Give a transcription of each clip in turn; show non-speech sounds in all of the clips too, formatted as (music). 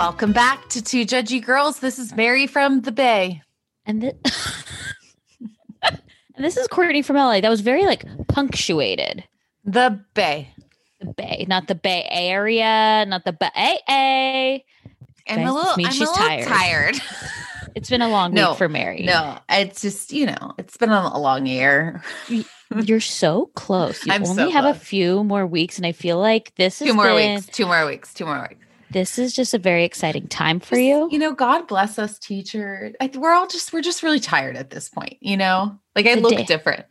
Welcome back to Two Judgy Girls. This is Mary from the Bay. And, th- (laughs) and this is Courtney from LA. That was very like punctuated. The Bay. The Bay, not the Bay Area, not the Bay. A. I'm a little, I'm she's a little tired. tired. (laughs) It's been a long No, week for Mary. No, it's just, you know, it's been a, long year. You're so close. You (laughs) I'm only so have a few more weeks, and I feel like this is Two is more weeks, two more weeks, two more weeks. This is just a very exciting time for you. You know, God bless us, teacher. I, we're all just, we're just really tired at this point, you know? Like I The look day- different.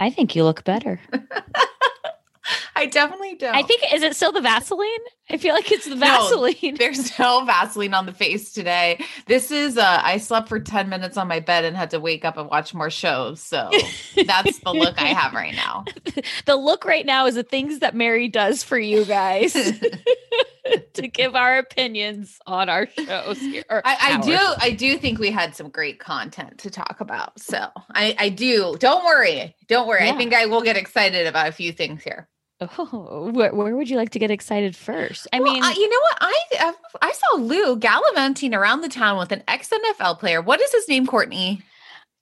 I think you look better. (laughs) I definitely don't. I think is it still the Vaseline? I feel like it's the No, Vaseline. There's (laughs) no Vaseline on the face today. This is uh I slept for 10 minutes on my bed and had to wake up and watch more shows. So (laughs) that's the look I have right now. (laughs) the look right now is the things that Mary does for you guys to give our opinions on our shows here. I, I do I do think we had some great content to talk about. So I, I do. Don't worry. Don't worry. Yeah. I think I will get excited about a few things here. Oh, where, where would you like to get excited first? I Well, mean, uh, you know what? I I- I saw Lou gallivanting around the town with an ex NFL player. What is his name, Courtney?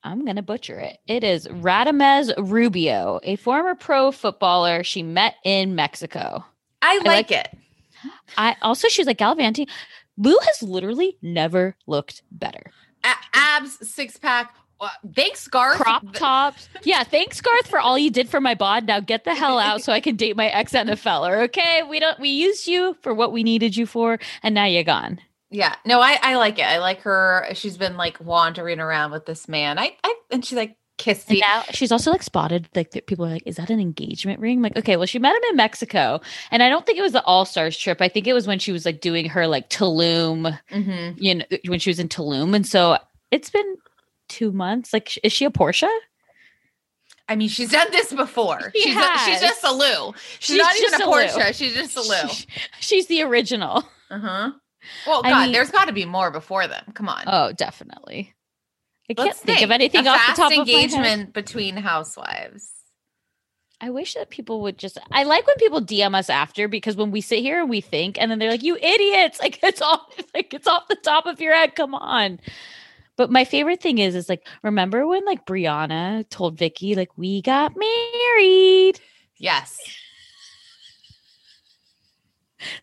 I'm going to butcher it. It is Radamez Rubio, a former pro footballer she met in Mexico. I like like it. I also she was like gallivanting. Lou has literally never looked better. A- abs, six pack. Thanks, Garth. Crop tops. Yeah, thanks Garth for all you did for my bod. Now get the hell out so I can date my ex NFLer. Okay, we don't we used you for what we needed you for, and now you're gone. Yeah, no, I, I like it. I like her. She's been like wandering around with this man. I, I and she's like kissed And now she's also like spotted like that people are like, is that an engagement ring? I'm like, okay, well, she met him in Mexico, and I don't think it was the All Stars trip. I think it was when she was like doing her like Tulum, Mhm. you know, when she was in Tulum, and so it's been two months. Like, is she a Porsha? I mean, she's done this before. She she's, a, she's just a Lou. She's, She's not even a a Lou. She's just a Lou. She- she's the original. Uh huh. Well, I God, mean- there's got to be more before them. Come on. Oh, definitely. I can't Let's think, of anything a off the fast top of my head. engagement between housewives. I wish that people would just. I like when people DM us after because when we sit here and we think, and then they're like, "You idiots!" (laughs) Like it's off, like it's off the top of your head. Come on. But my favorite thing is, is like, remember when like Briana told Vicki, like, we got married. Yes, (laughs)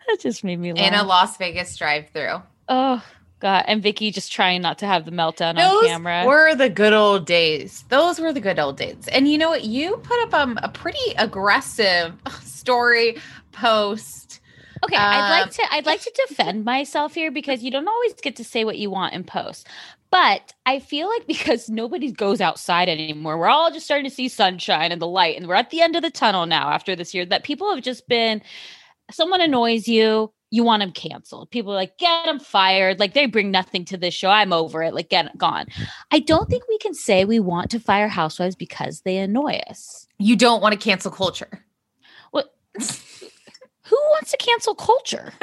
That just made me laugh. in a Las Vegas drive-through. oh god, and Vicki just trying not to have the meltdown Those on camera. were the good old days. Those were the good old days. And you know what? You put up um, a pretty aggressive (laughs) story post. Okay, I'd Um, like to I'd like to (laughs) defend myself here because you don't always get to say what you want in post. But I feel like because nobody goes outside anymore, we're all just starting to see sunshine and the light, and we're at the end of the tunnel now after this year. That people have just been, someone annoys you, you want them canceled. People are like, get them fired. Like they bring nothing to this show. I'm over it. Like get it gone. I don't think we can say we want to fire housewives because they annoy us. You don't want to cancel culture. What? (laughs) Who wants to cancel culture? (laughs)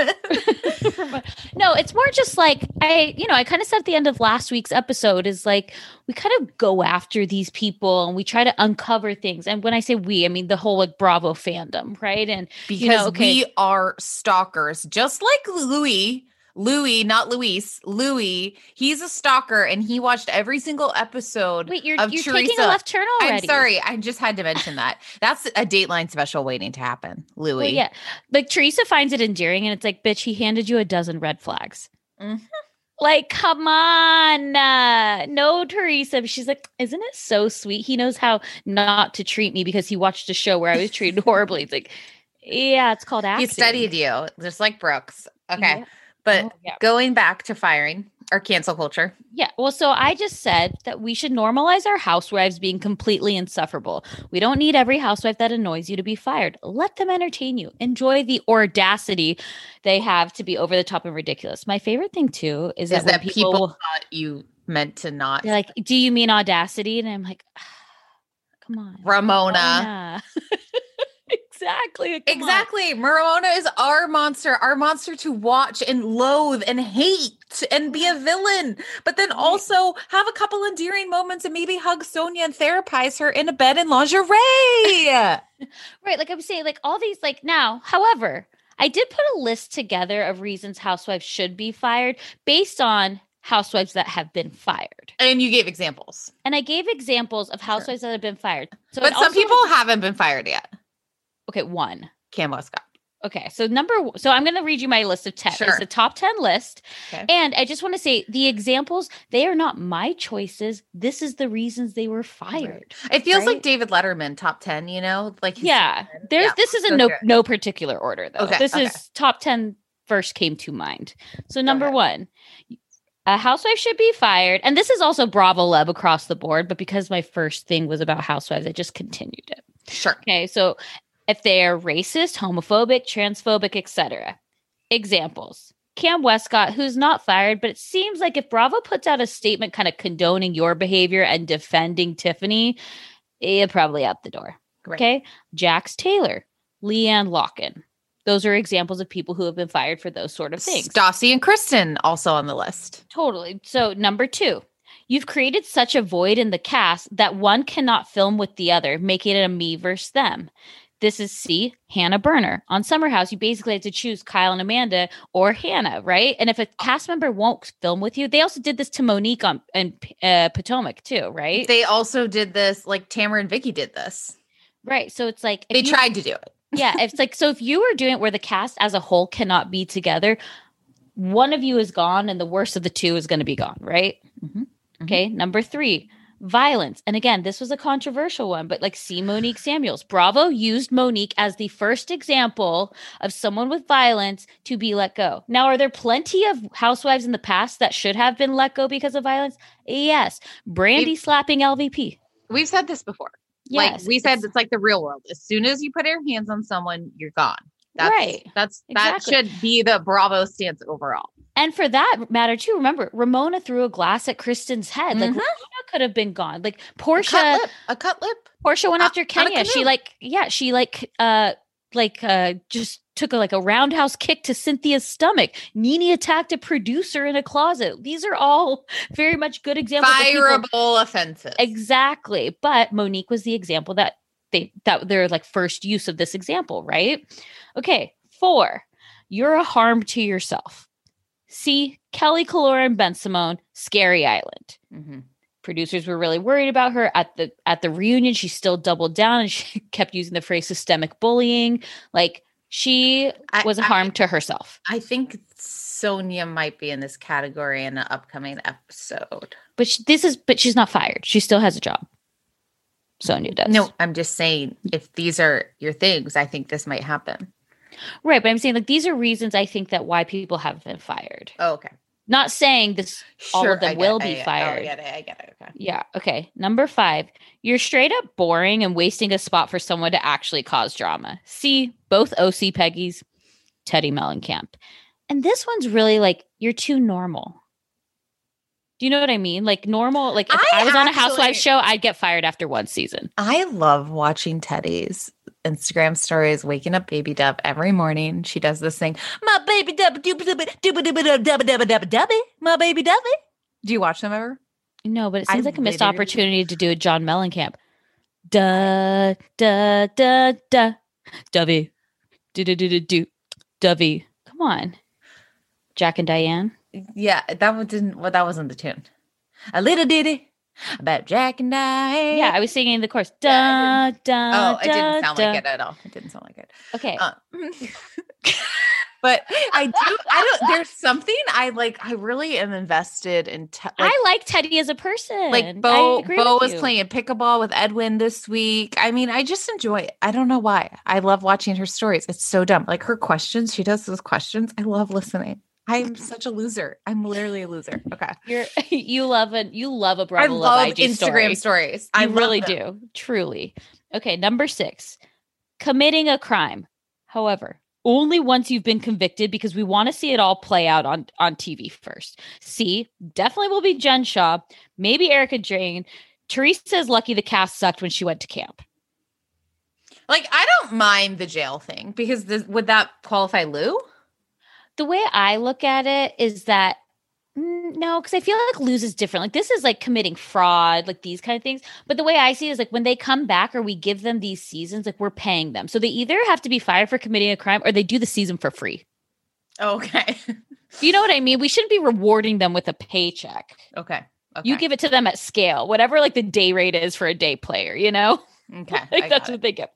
no, it's more just like I, you know, I kind of said at the end of last week's episode is like we kind of go after these people and we try to uncover things. And when I say we, I mean the whole like Bravo fandom, right? And Because you know, okay, we are stalkers, just like Louis. Louis, not Luis. Louis, he's a stalker and he watched every single episode wait, you're of you're Teresa. taking a left turn already. I'm sorry. I just had to mention that. That's a Dateline special waiting to happen. Louis. Well, yeah, like Teresa finds it endearing, and it's like, bitch, he handed you a dozen red flags. Mhm. Like, come on, uh, no, Teresa. She's like, isn't it so sweet? He knows how not to treat me because he watched a show where I was treated (laughs) horribly. It's like, yeah, it's called acting. He studied you, just like Brooks. Okay. Yeah. But Oh, yeah. going back to firing or cancel culture. Yeah. Well, so I just said that we should normalize our housewives being completely insufferable. We don't need every housewife that annoys you to be fired. Let them entertain you. Enjoy the audacity they have to be over the top and ridiculous. My favorite thing too is, Is that, that people, people thought you meant to not they're like, "Do you mean audacity?" And I'm like, ah, "Come on, Ramona. Ramona." (laughs) exactly. come on. Exactly. Ramona is our monster, our monster to watch and loathe and hate and be a villain, but then also have a couple endearing moments and maybe hug Sonja and therapize her in a bed in lingerie. (laughs) Right. Like I'm saying, like all these, like now, however, I did put a list together of reasons housewives should be fired based on housewives that have been fired. and you gave examples. And I gave examples of housewives that have been fired. So but some also- people haven't been fired yet. Okay, one. Cam Westcott. Okay, so number so I'm going to read you my list of 10. Sure. It's the top 10 list. Okay. And I just want to say the examples, they are not my choices. This is the reasons they were fired. It feels Right? like David Letterman top 10, you know? Like (laughs) Yeah. There's Yeah, this is in go no no particular order though. Okay, this okay. is top 10 first came to mind. So number ahead. 1, a housewife should be fired. And this is also Bravo Leb across the board, but because my first thing was about housewives, I just continued it. Sure. Okay, so if they're racist, homophobic, transphobic, etc. Examples. Cam Westcott, who's not fired, but it seems like if Bravo puts out a statement kind of condoning your behavior and defending Tiffany, you're probably out the door. Right. Okay. Jax Taylor, LeeAnne Locken. Those are examples of people who have been fired for those sort of things. Stassi and Kristen also on the list. Totally. So, number two, you've created such a void in the cast that one cannot film with the other, making it a me versus them. This is C, Hannah Berner. On Summer House, you basically had to choose Kyle and Amanda or Hannah, right? And if a cast member won't film with you, they also did this to Monique on and uh, Potomac too, right? They also did this, like Tamra and Vicki did this. right. So it's like They you- tried to do it. yeah, it's like so if you were doing it where the cast as a whole cannot be together, one of you is gone and the worst of the two is going to be gone, right? Mhm, Okay, number three, violence. And again, this was a controversial one, but like see Monique Samuels. Bravo used Monique as the first example of someone with violence to be let go. Now, are there plenty of housewives in the past that should have been let go because of violence? Yes. Brandi We've- slapping LVP. We've said this before. Yes. like we said, it's- it's like the real world. As soon as you put your hands on someone, you're gone. That's, Right. That's Exactly. that should be the Bravo stance overall. And for that matter, too, remember Ramona threw a glass at Kristen's head. Like Mhm. Ramona could have been gone. Like A cut Porsha, lip. A cut lip. Porsha went Uh, after Kenya. She like, yeah, she like, uh, like, uh, just took a like a roundhouse kick to Cynthia's stomach. NeNe attacked a producer in a closet. These are all (laughs) very much good examples. of Fireable offenses. Exactly. But Monique was the example that they that their like first use of this example, right? Okay. Four, you're a harm to yourself. C. Kelly Killoren Bensimon, Scary Island. Mhm. Producers were really worried about her at the at the reunion. She still doubled down and (laughs) she kept using the phrase systemic bullying. Like she I- was a I- harm to herself. I think Sonja might be in this category in an upcoming episode. But she, this is but she's not fired. She still has a job. Sonja does. No, I'm just saying if these are your things, I think this might happen. Right, but I'm saying like these are reasons I think that why people have been fired. Oh, okay. Not saying this all of them get- will be get- fired. Oh, I get it. I get it. Okay. Yeah. Okay. Number five, you're straight up boring and wasting a spot for someone to actually cause drama. See, both OC Peggy's, Teddi Mellencamp. And this one's really like, you're too normal. Do you know what I mean? Like normal, like if I I, was on a actually- housewives show, I'd get fired after one season. I love watching Teddi's Instagram stories, waking up baby dub every morning. She does this thing, my baby dub, my baby dub. Do you watch them ever? No, but it seems like a missed opportunity to do a John Mellencamp. Da da da da, Dovey, do do do do do, Dovey. Come on, Jack and Diane. Yeah, that one didn't. Well, that wasn't the tune. A little ditty about Jack and I. Yeah, I was singing the chorus. Da Yeah, da. Oh, it didn't sound da. like it at all. It didn't sound like it. Okay. Uh, (laughs) but I do. I don't. There's something I like. I really am invested in. Te- like, I like Teddi as a person. like Bo. Bo was you. playing pickleball with Edwin this week. I mean, I just enjoy it. I don't know why. I love watching her stories. It's so dumb. Like her questions. She does those questions. I love listening. I'm such a loser. I'm literally a loser. Okay. You're (laughs) you love a you love a I Bravo love Love IG Instagram story. stories. I I really them. do. Truly. Okay, number 6. Committing a crime. However, only once you've been convicted because we want to see it all play out on on TV first. See, definitely will be Jen Shah, maybe Erika Jayne. Teresa is lucky the cast sucked when she went to camp. Like I don't mind the jail thing because this, would that qualify Lou? The way I look at it is that no, because I feel like lose is different. Like this is like committing fraud, like these kind of things. But the way I see it is like when they come back or we give them these seasons, like we're paying them. So they either have to be fired for committing a crime or they do the season for free. Okay. (laughs) You know what I mean? We shouldn't be rewarding them with a paycheck. okay. Okay. You give it to them at scale, whatever like the day rate is for a day player, you know? Okay. (laughs) like that's what it. they get.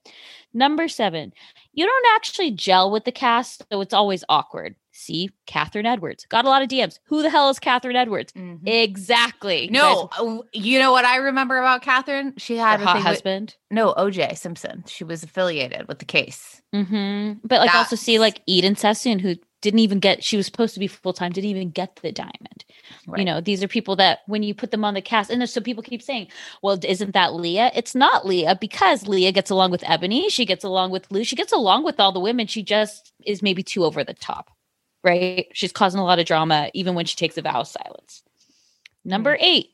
Number seven, you don't actually gel with the cast, so it's always awkward. See, Kathryn Edwards got a lot of DMs. Who the hell is Kathryn Edwards? Mhm. Exactly. You No, guys- uh, you know what I remember about Kathryn? She her had a hot thing with- husband. no, OJ Simpson. She was affiliated with the case. hmm But like also see like Eden Sassoon, who didn't even get. She was supposed to be full time, didn't even get the diamond. You know, these are people that when you put them on the cast, and so people keep saying, "Well, isn't that Leah?" It's not Leah because Leah gets along with Ebony. She gets along with Lou. She gets along with all the women. She just is maybe too over the top, right? She's causing a lot of drama even when she takes a vow of silence. Number Hmm. eight,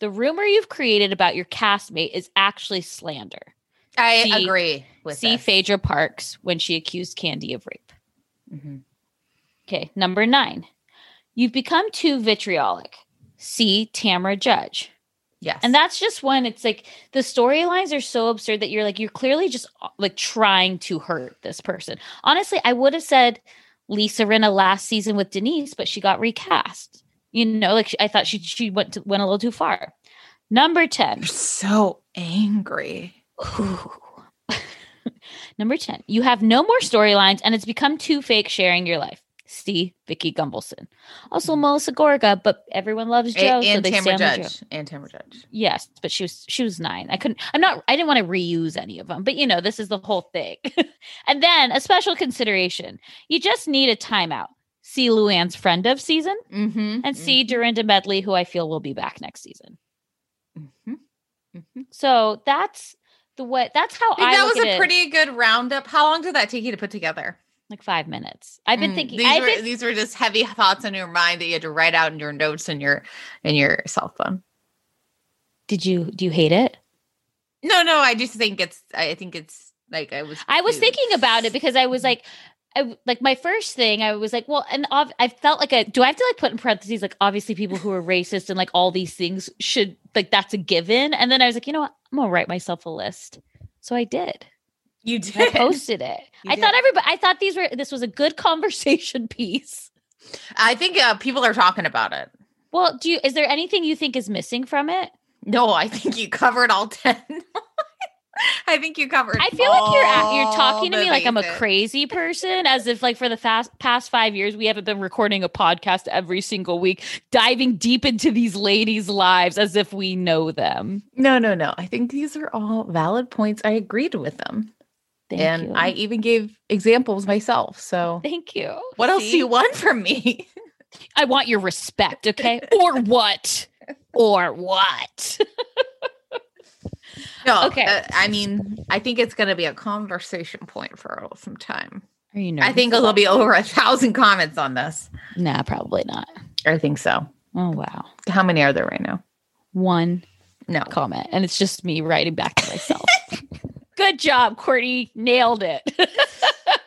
the rumor you've created about your castmate is actually slander. I See- agree with See this. Phaedra Parks when she accused Kandi of rape. Mhm. Okay, number nine. You've become too vitriolic. See Tamra Judge. Yes. And that's just when it's like the storylines are so absurd that you're like, you're clearly just uh, like trying to hurt this person. Honestly, I would have said Lisa Rinna last season with Denise, but she got recast. You know, like she, I thought she she went to, went a little too far. Number 10. You're so angry. (laughs) Number 10, you have no more storylines and it's become too fake sharing your life. See Vicki Gunvalson. Also Melissa Gorga, but everyone loves Mm-hmm. Joe. so and they Tamra stand Judge. Joe. And Tamra Judge. Yes, but she was she was nine. I couldn't I'm not I didn't want to reuse any of them, but you know, this is the whole thing. (laughs) and then a special consideration. You just need a timeout. See Luann's friend of season Mm-hmm. and see Dorinda Medley, who I feel will be back next season. Mm-hmm. Mm-hmm. So that's the way that's how I think I, that was a it. pretty good roundup. How long did that take you to put together? like five minutes. I've been Mm, thinking. These I've were been, these were just heavy thoughts in your mind that you had to write out in your notes in your in your cell phone. did you do you hate it? No, no, I just think it's I think it's like I was I was thinking about it because I was like, I like my first thing. I was like, well, and ov- I felt like a. Do I have to like put in parentheses like obviously people who are racist and like all these things should like that's a given. And then I was like, you know what? I'm gonna write myself a list. So I did. you did. I (laughs) posted it. You I did. thought everybody. I thought these were. This was a good (laughs) conversation piece. I think uh, people are talking about it. Well, do you? Is there anything you think is missing from it? No, I think you covered all (laughs) ten. (laughs) I think you covered. I feel like you're at, you're talking to me like I'm a crazy person, as if like for the fast, past five years we haven't been recording a podcast every single week, diving deep into these ladies' lives as if we know them. No, no, no. I think these are all valid points. I agreed with them, Thank and you. I even gave examples myself. So, thank you. what else do you want from me? I want your respect, okay? or what? (laughs) Or what? (laughs) No, Okay. uh, I mean, I think it's going to be a conversation point for some time. Are you nervous? I think there'll be over a thousand comments on this. Nah, probably not. I think so. Oh wow. How many are there right now? One No. comment, and it's just me writing back to myself. (laughs) Good job, Courtney. Nailed it. (laughs)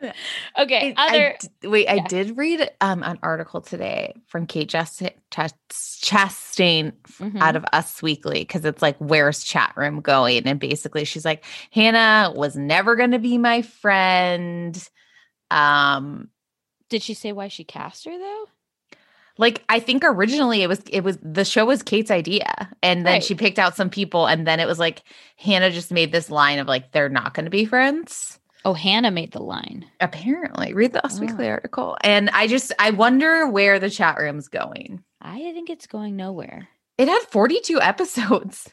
(laughs) okay. I- I Other d- wait, I did read um, an article today from Kate Chast- Chast- Chastain Mhm. out of Us Weekly because it's like, where's chat room going? And basically, she's like, Hannah was never going to be my friend. Um, Did she say why she cast her though? like I think originally it was it was the show was Kate's idea, and then Right. she picked out some people, and then it was like Hannah just made this line of like they're not going to be friends. Oh, Hannah made the line. Apparently, read the Us Oh. Weekly article, and I just I wonder where the chat room's going. I think it's going nowhere. It had 42 episodes.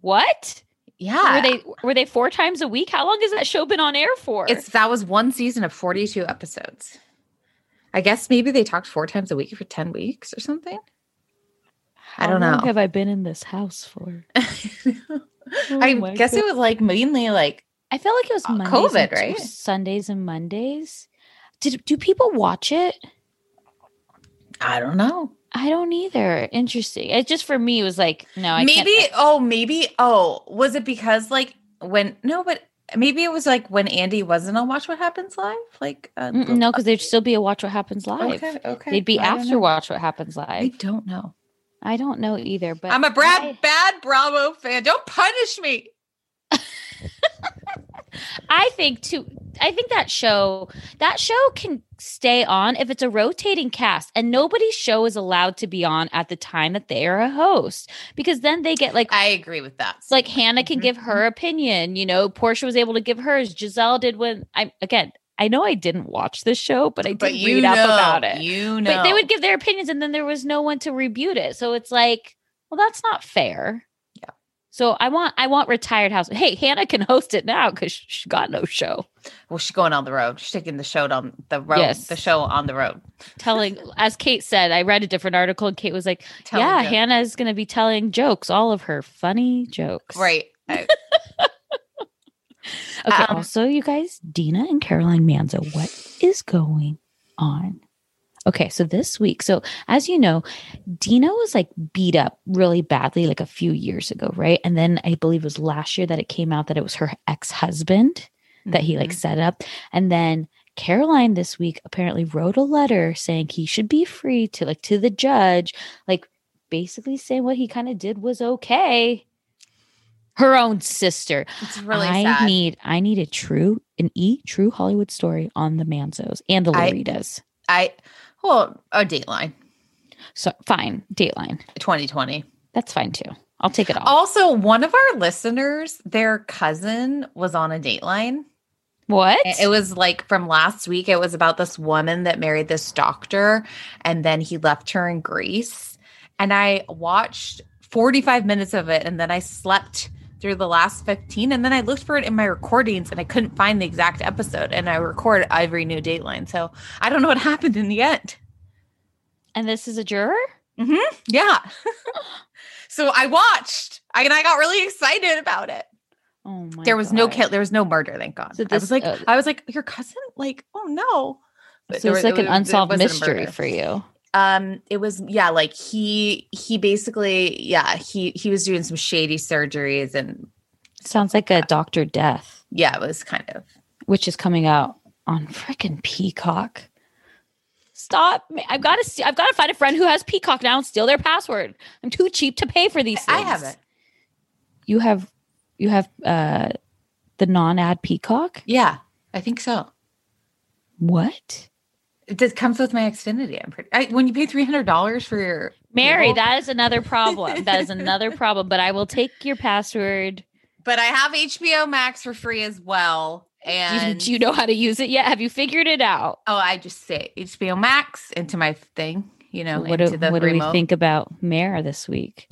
What? Yeah. Were they were they four times a week? How long has that show been on air for? It's that was one season of 42 episodes. I guess maybe they talked four times a week for 10 weeks or something. I don't know. How long have I been in this house for? (laughs) Oh I guess it was like mainly like I felt like it was Uh, Mondays COVID, and right? Sundays and Mondays. Did do people watch it? I don't know. I don't either. Interesting. It just for me it was like no. I maybe oh maybe oh was it because like when no but maybe it was like when Andy wasn't on Watch What Happens Live like uh, no, because there'd still be a Watch What Happens Live. okay okay They'd be I after. Watch What Happens Live. I don't know. I don't know either. But I'm a Brad I- bad Bravo fan. Don't punish me. (laughs) I think too. I think that show that show can stay on if it's a rotating cast, and nobody's show is allowed to be on at the time that they are a host because then they get like I agree with that. like Hannah can give her mm-hmm. opinion. You know, Porsha was able to give hers. Gizelle did when I again. I know I didn't watch this show, but I did but read know, up about it. You know, But they would give their opinions, and then there was no one to rebuke it. So it's like, well, that's not fair. So I want I want retired house. Hey, Hannah can host it now because she got no show. well, she's going on the road. She's taking the show on the road. Yes. The show on the road. (laughs) Telling, as Kate said, I read a different article, and Kate was like, Telling "Yeah, jokes. Hannah is going to be telling jokes, all of her funny jokes." Right. I- (laughs) Okay. Um, also, you guys, Dina and Caroline Manzo, what is going on? Okay, so this week, so as you know, Dina was like beat up really badly like a few years ago, right? And then I believe it was last year that it came out that it was her ex husband that he like Mhm. set up. And then Caroline this week apparently wrote a letter saying he should be free to like to the judge, like basically saying what he kind of did was okay. Her own sister. It's really I sad. need I need a true an e true Hollywood story on the Manzos and the I- Lauritas. I well, a Dateline So fine, Dateline. 2020. That's fine too. I'll take it all. Also, one of our listeners, their cousin was on a Dateline. what? It was like from last week. It was about this woman that married this doctor, and then he left her in Greece. And I watched 45 minutes of it, and then I slept through the last 15. And then I looked for it in my recordings, and I couldn't find the exact episode. And I record every new Dateline, so I don't know what (laughs) happened in the end. and this is a juror? Yeah. (gasps) so I watched, I, and I got really excited about it. Oh my there was no kill. There was no murder. Thank God. So I was this- like, uh, I was like, your cousin. Like, oh no. But So it's wa- like an it was- it unsolved mystery for you. Um, it was yeah, like he he basically yeah he he was doing some shady surgeries and Sounds like a Doctor Death, yeah, it was kind of which is coming out on freaking Peacock. Stop! I've got to see. I've got to find a friend who has Peacock now and steal their password. I'm too cheap to pay for these. I have it. You have, you have uh the non-ad Peacock. Yeah, I think so. What? It just comes with my Xfinity. I'm pretty. I, when you pay three hundred dollars for your Mary, cable- that is another problem. that is (laughs) another problem. But I will take your password. but I have HBO Max for free as well. Do you, And do you know how to use it yet? Have you figured it out? oh, I just say HBO Max into my thing. You know, what do, the what do we think about Mare this week?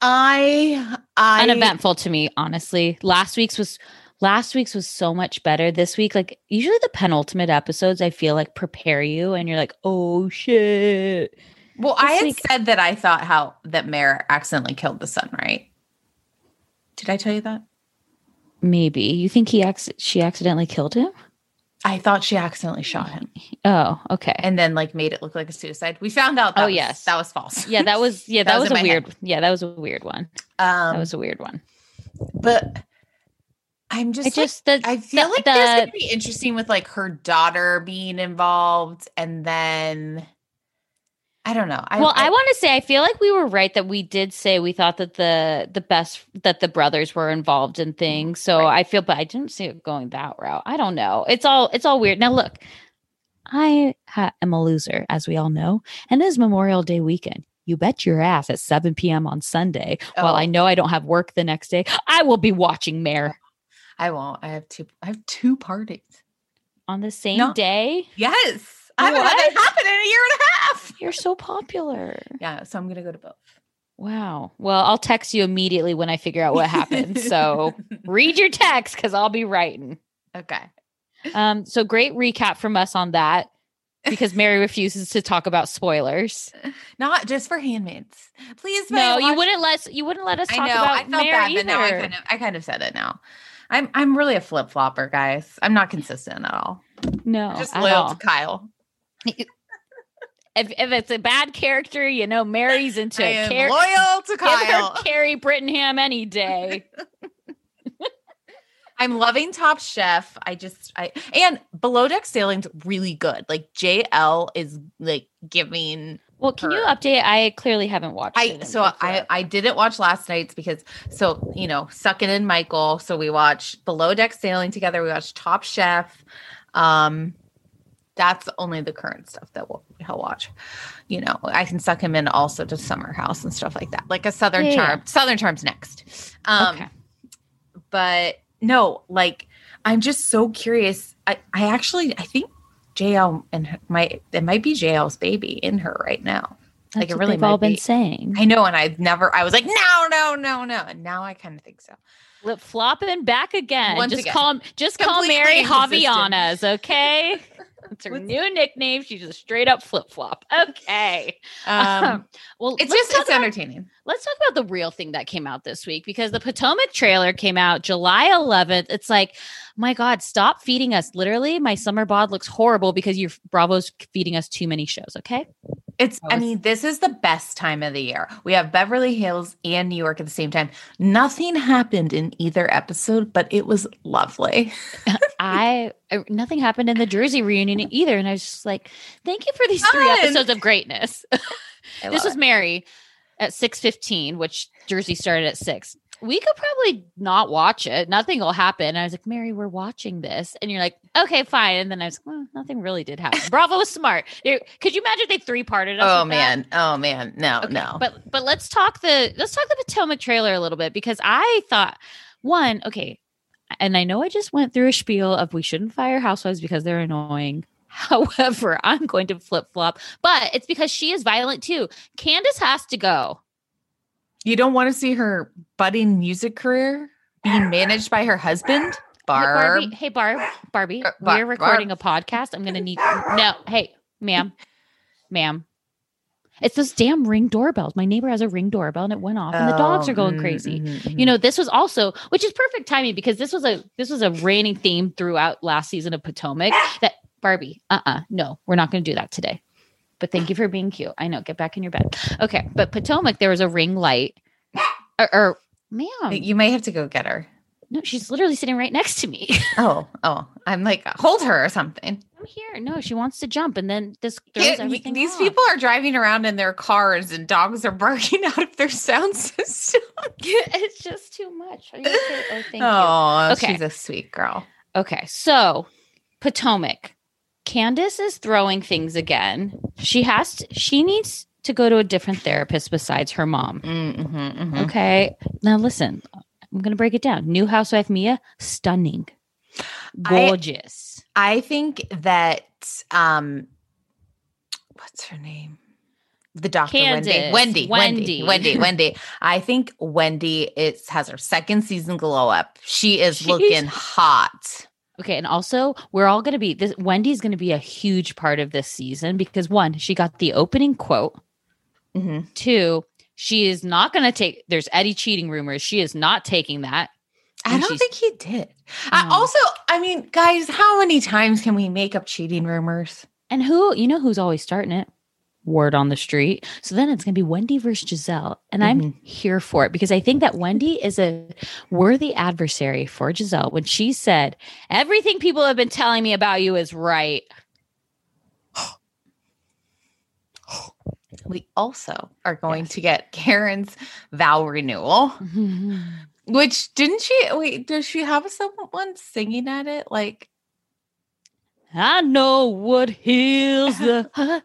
I I Uneventful to me, honestly. Last week's was last week's was so much better. This week, like usually the penultimate episodes, I feel like prepare you and you're like, oh shit. Well, This I had week- said that I thought how that Mare accidentally killed the son, right? Did I tell you that? Maybe. You think he acc- she accidentally killed him? I thought she accidentally shot him Oh, okay. and then like made it look like a suicide. We found out that Oh, was, yes. that was false. yeah, that was yeah, (laughs) that, That was, was a my head. weird. Yeah, that was a weird one. um That was a weird one. but I'm just I like, just the I feel the- like there's the- gonna be interesting with like her daughter being involved and then I don't know. I, well, I, want to say I feel like we were right that we did say we thought that the the best that the brothers were involved in mm-hmm, things. So Right. I feel, but I didn't see it going that route. I don't know. It's all it's all weird. Now look, I ha- am a loser, as we all know, and it is Memorial Day weekend. You bet your ass at 7 p.m. on Sunday. While Oh. I know I don't have work the next day, I will be watching Mare I won't. I have two I have two parties. on the same No. day. Yes. I haven't had that happen in a year and a half. You're so popular. Yeah, so I'm gonna go to both. Wow. Well, I'll text you immediately when I figure out what happened. So (laughs) read your text because I'll be writing. Okay. Um, so great recap from us on that because (laughs) Mary refuses to talk about spoilers. Not just for handmaids. Please, No, Maya, you wouldn't let you wouldn't let us I talk know. about I felt Mare bad, either. but now I kind of I kind of said it now. I'm I'm really a flip flopper, guys. I'm not consistent at all. no, I'm just loyal to Kyle. If, if it's a bad character, you know Mary's into I am Car- loyal to Kyle. (laughs) Carrie Brittenham any day. (laughs) I'm loving Top Chef. I just I and Below Deck Sailing's really good. Like JL is like giving Well, can you update? I clearly haven't watched I it. so I I didn't watch last night's because so you know sucking in Michael. So we watched Below Deck Sailing together. We watched Top Chef. Um, that's only the current stuff that we'll, he'll watch. You know, I can suck him in also to Summer House and stuff like that, like a Southern Yeah, yeah. Charm. Southern Charm's next. Um, Okay. but no, like I'm just so curious. I I actually I think JL and her- my it might be JL's baby in her right now. That's like it really they've all might been be. saying. I know, and I've never. I was like, no, no, no, no, and now I kind of think so. Flip flopping back again. Once just again. call just call Mary. Javianas, okay? (laughs) That's her What's- new nickname. She's just straight up flip flop. Okay. Um, well, it's just it's about- entertaining. let's talk about the real thing that came out this week because the Potomac trailer came out July 11th. It's like, my God, stop feeding us. Literally, my summer bod looks horrible because your Bravo's feeding us too many shows. Okay. It's. I mean, this is the best time of the year. We have Beverly Hills and New York at the same time. Nothing happened in either episode, but it was lovely. Uh, I, I nothing happened in the Jersey reunion either, and I was just like, thank you for these three Fun. episodes of greatness. (laughs) This was it. Mary at six fifteen, which Jersey started at six. We could probably not watch it. Nothing will happen. And I was like, Mary, we're watching this, and you're like, okay, fine. And then I was, like, well, nothing really did happen. Bravo was smart. Could you imagine if they three parted us? Oh with that? man. Oh man. No. Okay, no. But but let's talk the let's talk the Potomac trailer a little bit because I thought one okay, and I know I just went through a spiel of we shouldn't fire housewives because they're annoying. (laughs) However, I'm going to flip flop, but it's because she is violent too. Candiace has to go. You don't want to see her budding music career being (sighs) managed by her husband, Hey, Barb. Barbie. Hey, Barb. Barbie. Uh, Bar- we're recording a podcast. I'm going to need no. Hey, ma'am, ma'am. It's those damn ring doorbells. My neighbor has a ring doorbell and it went off, and the dogs Oh, are going mm, crazy. mhm, mhm. you know this was also which is perfect timing because this was a this was a reigning theme throughout last season of potomac that barbie uh-uh no we're not going to do that today but thank you for being cute i know get back in your bed okay but potomac there was a ring light or, or ma'am you may have to go get her. no she's literally sitting right next to me (laughs) Oh, oh, I'm like hold her or something. i'm here no she wants to jump and then this throws everything these off. people are driving around in their cars and dogs are (laughs) barking out of their sound system. (laughs) it's just too much Are you okay? oh thank you oh, Okay. she's a sweet girl. Okay, so Potomac. Candiace is throwing things again. She has to, she needs to go to a different therapist besides her mom. Mm-hmm, mm-hmm. Okay. Now listen, I'm going to break it down. New housewife Mia, stunning. Gorgeous. I think that um, what's her name? the Dr. Wendy. Wendy. Wendy. Wendy. Wendy. Wendy. (laughs) I think Wendy is has her second season glow up. She is She's- looking hot. Okay, and also we're all going to be this. Wendy's going to be a huge part of this season because one, she got the opening quote. Mhm. Two, she is not going to take. There's Eddie cheating rumors. She is not taking that. I don't think he did. I also, I mean, guys, how many times can we make up cheating rumors? And who, you know, who's always starting it? Word on the street. So then it's going to be Wendy versus Gizelle. And I'm mm-hmm. here for it because I think that Wendy is a worthy adversary for Gizelle when she said, Everything people have been telling me about you is right. (gasps) We also are going to get Karen's vow renewal, mm-hmm. which didn't she? Wait, does she have someone singing at it? Like, I know what (laughs) heals the.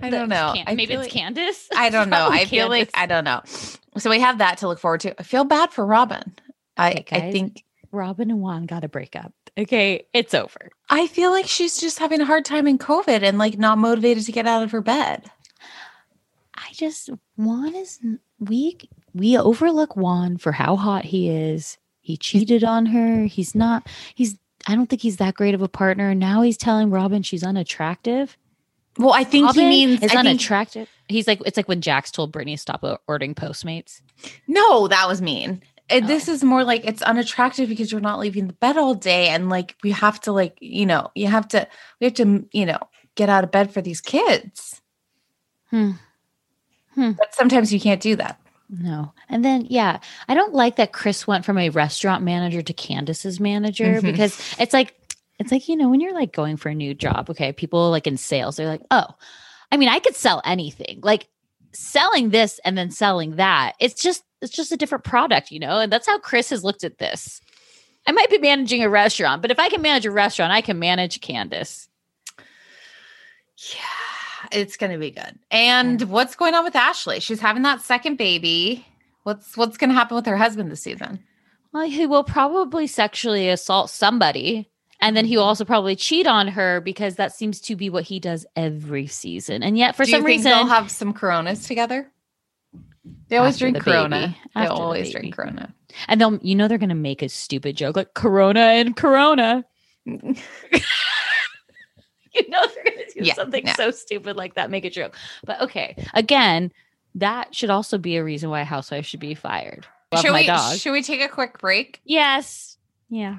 I don't know. Can- I maybe it's like- Candiace. I don't (laughs) oh, know. I feel like I don't know. So we have that to look forward to. I feel bad for Robyn. I Okay, I think Robyn and Juan got a break up. Okay, it's over. I feel like she's just having a hard time in COVID and like not motivated to get out of her bed. I just Juan is we we overlook Juan for how hot he is. He cheated on her. He's not. He's. I don't think he's that great of a partner. Now he's telling Robyn she's unattractive. Well, I think Robyn he means is I think- unattractive. He's like it's like when Jax told Brittany to stop ordering Postmates. No, that was mean. Uh, This is more like it's unattractive because you're not leaving the bed all day, and like we have to, like you know, you have to, we have to, you know, get out of bed for these kids. Hmm. Hmm. But sometimes you can't do that. No. And then, yeah, I don't like that Chris went from a restaurant manager to Candiace's manager Mhm. because it's like, it's like, you know, when you're like going for a new job, okay, people like in sales, they're like, oh, I mean, I could sell anything. Like selling this and then selling that. It's just, it's just a different product, you know? And that's how Chris has looked at this. I might be managing a restaurant, but if I can manage a restaurant, I can manage Candiace. Yeah, it's gonna be good. And what's going on with Ashley? She's having that second baby. What's what's gonna happen with her husband this season? Well, he will probably sexually assault somebody. And then he will mm-hmm. also probably cheat on her because that seems to be what he does every season. And yet, for Do some reason, they'll have some Coronas together? They always drink the. Corona. They After the always drink Corona. and they'll, you know, they're going to make a stupid joke like Corona and Corona. (laughs) you know, they're going to do Yeah, something yeah. so stupid like that, make a joke. But okay, again, that should also be a reason why a housewife should be fired. Love should we dog. should we take a quick break? yes. Yeah.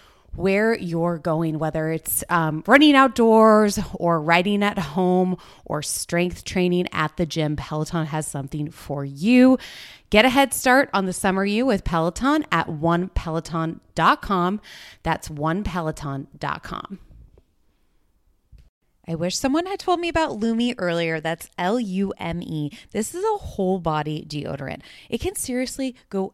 where you're going, whether it's um, running outdoors or riding at home or strength training at the gym. Peloton has something for you. Get a head start on the summer you with Peloton at onepeloton.com. That's onepeloton.com. I wish someone had told me about Lume earlier. That's L U M E. This is a whole body deodorant. It can seriously go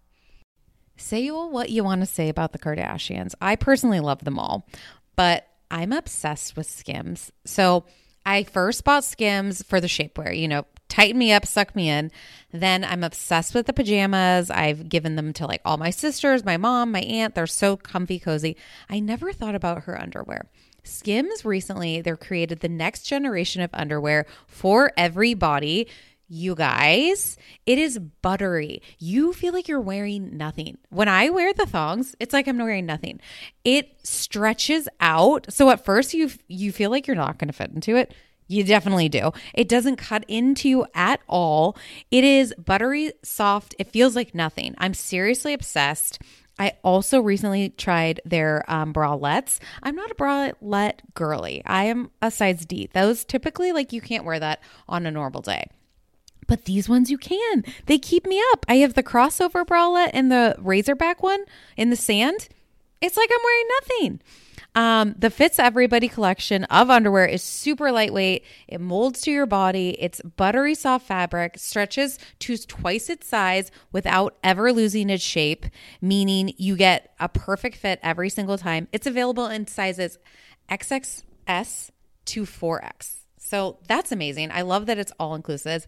Say what you want to say about the Kardashians. I personally love them all, but I'm obsessed with Skims. So I first bought Skims for the shapewear, you know, tighten me up, suck me in. Then I'm obsessed with the pajamas. I've given them to like all my sisters, my mom, my aunt. They're so comfy, cozy. I never thought about her underwear. Skims recently, they're created the next generation of underwear for every body you guys, it is buttery. You feel like you're wearing nothing. When I wear the thongs, it's like I'm wearing nothing. It stretches out. So at first you you feel like you're not going to fit into it. You definitely do. It doesn't cut into you at all. It is buttery soft. It feels like nothing. I'm seriously obsessed. I also recently tried their um, bralettes. I'm not a bralette girly. I am a size D. Those typically, like, you can't wear that on a normal day. But these ones you can. They keep me up. I have the crossover bralette and the razorback one in the sand. It's like I'm wearing nothing. Um, the Fits Everybody collection of underwear is super lightweight. It molds to your body. It's buttery soft fabric, stretches to twice its size without ever losing its shape, meaning you get a perfect fit every single time. It's available in sizes XXS to 4X. So that's amazing. I love that it's all inclusive.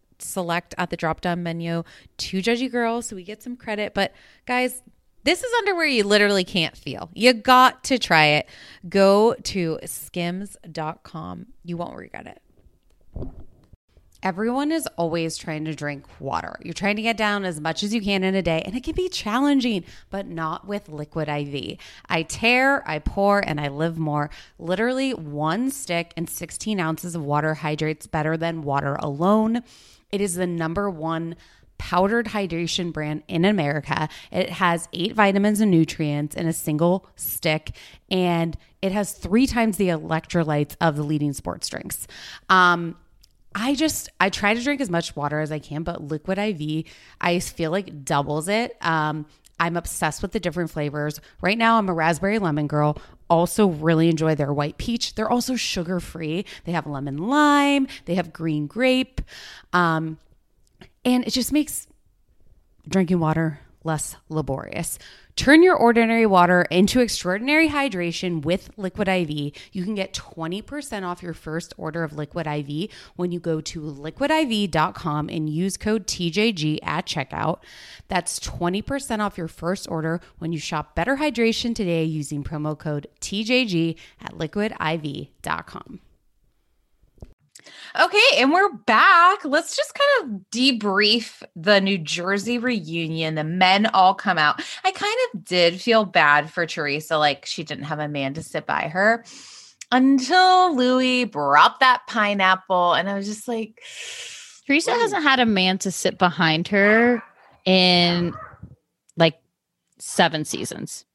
select at the drop down menu to Judgy Girl so we get some credit. But guys, this is underwear you literally can't feel. You got to try it. Go to skims.com. You won't regret it. Everyone is always trying to drink water. You're trying to get down as much as you can in a day, and it can be challenging, but not with Liquid IV. I tear, I pour, and I live more. Literally, one stick and 16 ounces of water hydrates better than water alone. It is the number one powdered hydration brand in America. It has eight vitamins and nutrients in a single stick, and it has three times the electrolytes of the leading sports drinks. Um, I just I try to drink as much water as I can, but liquid IV I feel like doubles it. Um, I'm obsessed with the different flavors. Right now, I'm a raspberry lemon girl. Also, really enjoy their white peach. They're also sugar free. They have lemon lime. They have green grape, um, and it just makes drinking water less laborious. Turn your ordinary water into extraordinary hydration with Liquid IV. You can get 20% off your first order of Liquid IV when you go to liquidiv.com and use code TJG at checkout. That's 20% off your first order when you shop Better Hydration today using promo code TJG at liquidiv.com. Okay, and we're back. Let's just kind of debrief the New Jersey reunion. The men all come out. I kind of did feel bad for Teresa, like she didn't have a man to sit by her until Luis brought that pineapple. And I was just like, Teresa hasn't had a man to sit behind her in like seven seasons.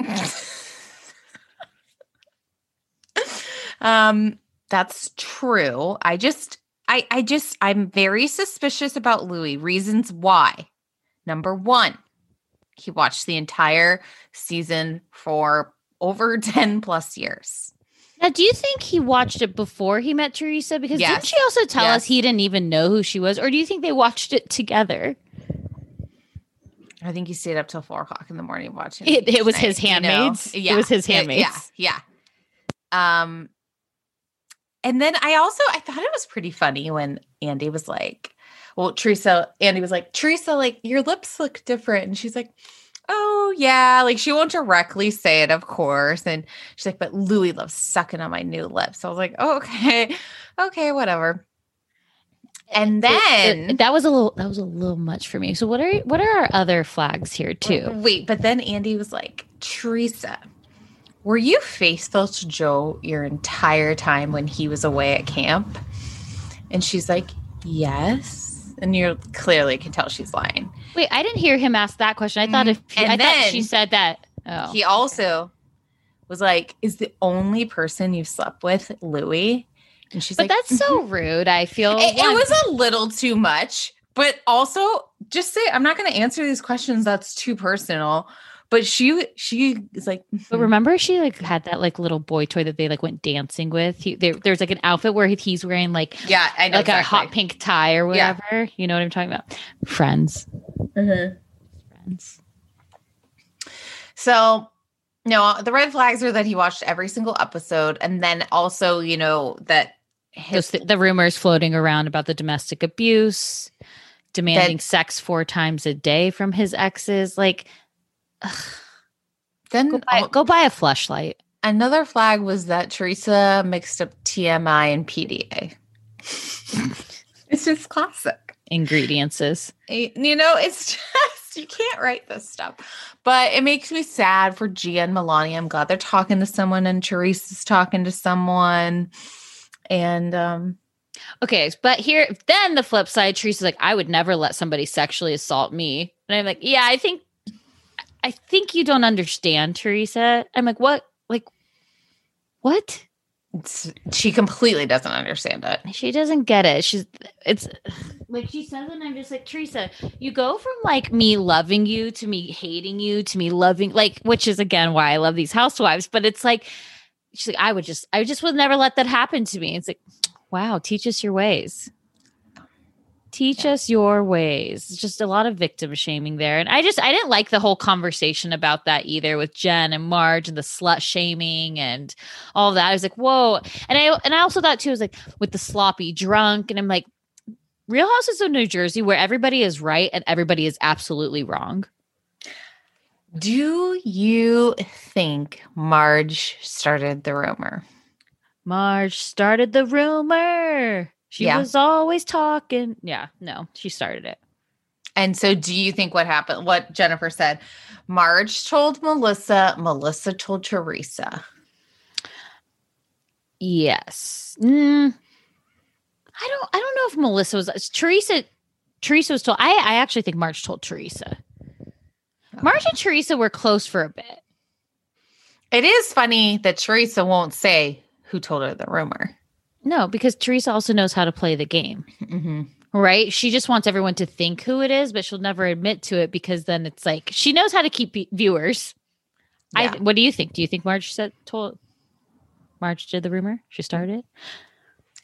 (laughs) Um, that's true. I just, I, I just, I'm very suspicious about Luis. Reasons why. Number one, he watched the entire season for over (laughs) 10 plus years. Now, do you think he watched it before he met Teresa? Because Yes. didn't she also tell Yes. us he didn't even know who she was? Or do you think they watched it together? I think he stayed up till four o'clock in the morning watching. It- it was each his night, you know? handmaids? It was his Yeah, handmaids? Yeah, yeah. Um, and then I also I thought it was pretty funny when Andy was like, "Well, Teresa," Andy was like, "Teresa, like your lips look different," and she's like. Oh yeah, like she won't directly say it, of course. And she's like, but Luis loves sucking on my new lips. So I was like, oh, (laughs) okay, okay, whatever. And It- then it- that was a little that was a little much for me. So what are what are our other flags here too? Wait, but then Andy was like, Teresa, were you faithful to Joe your entire time when he was away at camp? And she's like, Yes. And you clearly can tell she's lying. Wait, I didn't hear him ask that question. I thought mm-hmm. if And I thought she said that. Oh, He also was like, Is the only person you slept with Luis? And she's but like, that's so mm-hmm. rude. I feel It, it was a little too much, but also just say I'm not going to answer these questions. That's too personal. But she she is like, But remember, she like had that like little boy toy that they like went dancing with. He, there, there's like an outfit where he's wearing like yeah, I know like a hot pink tie or Yeah. whatever. You know what I'm talking about? Friends, Mhm. friends. So, no, the red flags are that he watched every single episode, and then also, you know, that his Those, the rumors floating around about the domestic abuse, demanding That- sex four times a day from his exes. Like, then go buy, go buy a flashlight. another flag was that Teresa mixed up TMI and PDA. (laughs) it's just classic. Ingredients is You know, it's (laughs) just you can't write this stuff. But it makes me sad for Gia and Milania. I'm glad they're talking to someone and Teresa's talking to someone. And um okay. But here, then the flip side, Teresa's like, I would never let somebody sexually assault me. And I'm like, yeah, I think, I think you don't understand, Teresa. I'm like, what? Like, what? it's, she completely doesn't understand it. She doesn't get it. She's it's like she says, it and I'm just like Teresa. You go from like me loving you to me hating you to me loving like, which is again why I love these housewives. But it's like she's like, I would just, I just would never let that happen to me. It's like, wow, teach us your ways. Teach us your ways. Just a lot of victim shaming there. And I just I didn't like the whole conversation about that either with Jen and Marge and the slut shaming and all that. I was like, whoa. And I and I also thought too, was like with the sloppy drunk. And I'm like, Real Houses of New Jersey, where everybody is right and everybody is absolutely wrong. Do you think Marge started the rumor? Marge started the rumor. She Yeah. was always talking. Yeah, no, she started it. And so, do you think what happened? What Jennifer said? Marge told Melissa. Melissa told Teresa. Yes. Mm, I don't. I don't know if Melissa was. Teresa. Teresa was told. I. I actually think Marge told Teresa. Marge and Teresa were close for a bit. It is funny that Teresa won't say who told her the rumor. No, because Teresa also knows how to play the game. Mm-hmm. Right? She just wants everyone to think who it is, but she'll never admit to it because then it's like she knows how to keep v- viewers. I. Yeah. What do you think? Do you think Marge said told? Marge did the rumor. She started. it?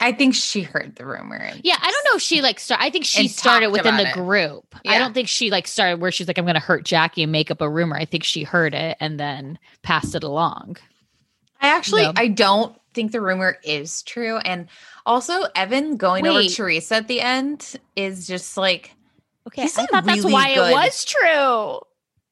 I think she heard the rumor. Yeah, I don't know if she like start. I think she started within the it. group. I don't think she like started where she's like, "I'm going to hurt Jackie and make up a rumor." I think she heard it and then passed it along. I actually. I don't think the rumor is true. And also, Evan going over Wait. Teresa at the end is just like, Okay, I thought that's why good- it was true. oh,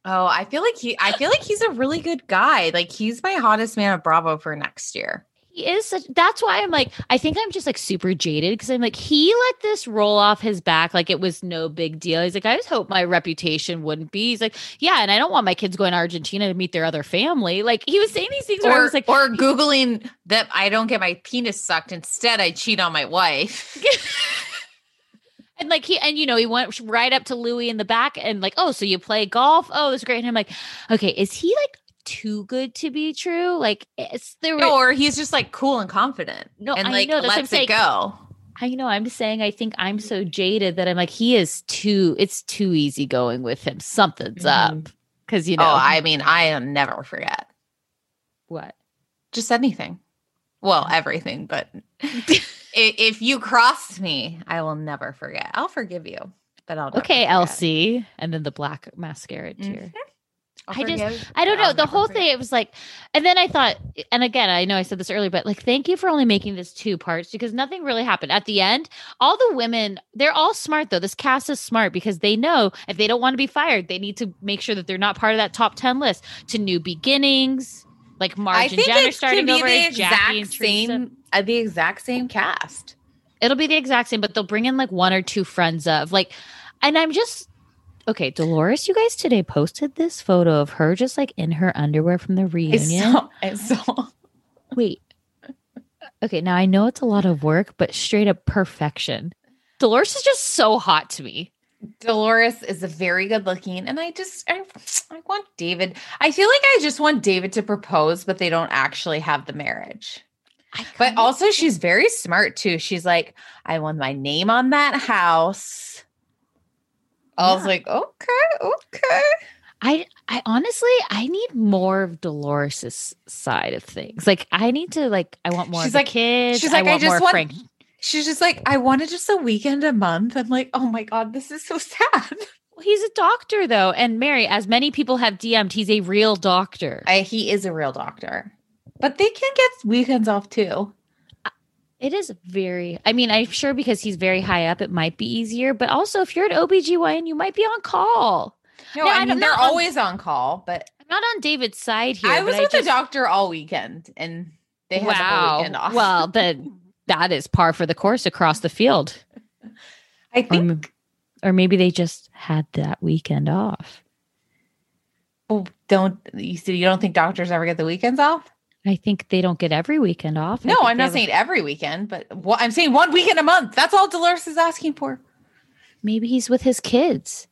I feel like he, I feel like he's a really good guy. Like he's my hottest man of Bravo for next year. He is such. That's why I'm like, I think I'm just like super jaded because I'm like, he let this roll off his back like it was no big deal. He's like, I just hope my reputation wouldn't be. He's like, yeah, and I don't want my kids going to Argentina to meet their other family. Like he was saying these things Or, was like, or googling that I don't get my penis sucked. Instead, I cheat on my wife. (laughs) And like he and you know he went right up to Luis in the back and like oh so you play golf oh that's great and I'm like okay is he like too good to be true like it's there were or he's just like cool and confident. No, and I like know, that's what I'm lets saying. it go. I know I'm saying I think I'm so jaded that I'm like he is too it's too easy going with him something's Mhm. up because you know oh, I mean, I never forget. what just anything. Well, everything, but (laughs) if you cross me, I will never forget. I'll forgive you, but I'll okay forget. Elsie and then the black mascara tear. I'll I just- I don't know. The whole thing, it was like, and then I thought, and again, I know I said this earlier, but like, thank you for only making this two parts because nothing really happened. At the end, all the women, they're all smart though. This cast is smart because they know if they don't want to be fired, they need to make sure that they're not part of that top 10 list to new beginnings. Like Marge and Jen are starting be over the exact same, uh, the exact same cast. It'll be the exact same, but they'll bring in like one or two friends of like, and I'm just okay. Dolores, you guys today posted this photo of her just like in her underwear from the I reunion. saw, I saw. Wait. Okay, now I know it's a lot of work, but straight up perfection. Dolores is just so hot to me. Dolores is a very good looking, and I just I, I want David. I feel like I just want David to propose, but they don't actually have the marriage. But also, she's very smart too. She's like, I want my name on that house. I was like, okay, okay. I I honestly I need more of Dolores's side of things. Like I need to like I want more She's like- kids. she's like, I want just more want- Frank. She's just like, I wanted just a weekend a month. I'm like, oh my God, this is so sad. Well, he's a doctor though, and Mary, as many people have DM'd, he's a real doctor. I, he is a real doctor, but they can get weekends off too. It is very, I mean, I'm sure because he's very high up, it might be easier. But also, if you're an OBGYN, you might be on call. No, No, I mean, they're on- always on call, but I'm not on David's side here. I was with just, the doctor all weekend and they had the whole weekend off. Well, then (laughs) that is par for the course across the field. I Or, think m- or maybe they just had that weekend off. well, don't you see you don't think doctors ever get the weekends off? I think they don't get every weekend off. No, I'm not have a- saying every weekend, but what I'm saying one weekend a month. That's all Dolores is asking for. maybe he's with his kids.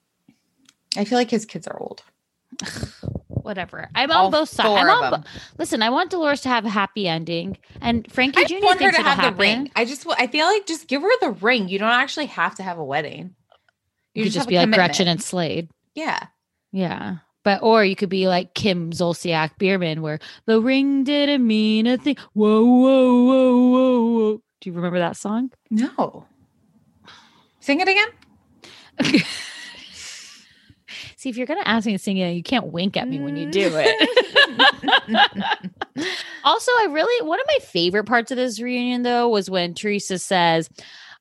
I feel like his kids are old. (sighs) Whatever. I'm All on both sides. I'm on bo- Listen, I want Dolores to have a happy ending, and Frankie I Jr. just want her to have happen. the ring. I just I feel like just give her the ring. You don't actually have to have a wedding. You could just have a be like Gretchen and Slade. Yeah. Yeah. But or you could be like Kim Zolciak Biermann, where the ring didn't mean a thing. Whoa, whoa, whoa, whoa, whoa. Do you remember that song? No. Sing it again. (laughs) See, if you're gonna ask me to sing it, you can't wink at me when you do it. (laughs) also, I really one of my favorite parts of this reunion though was when Teresa says,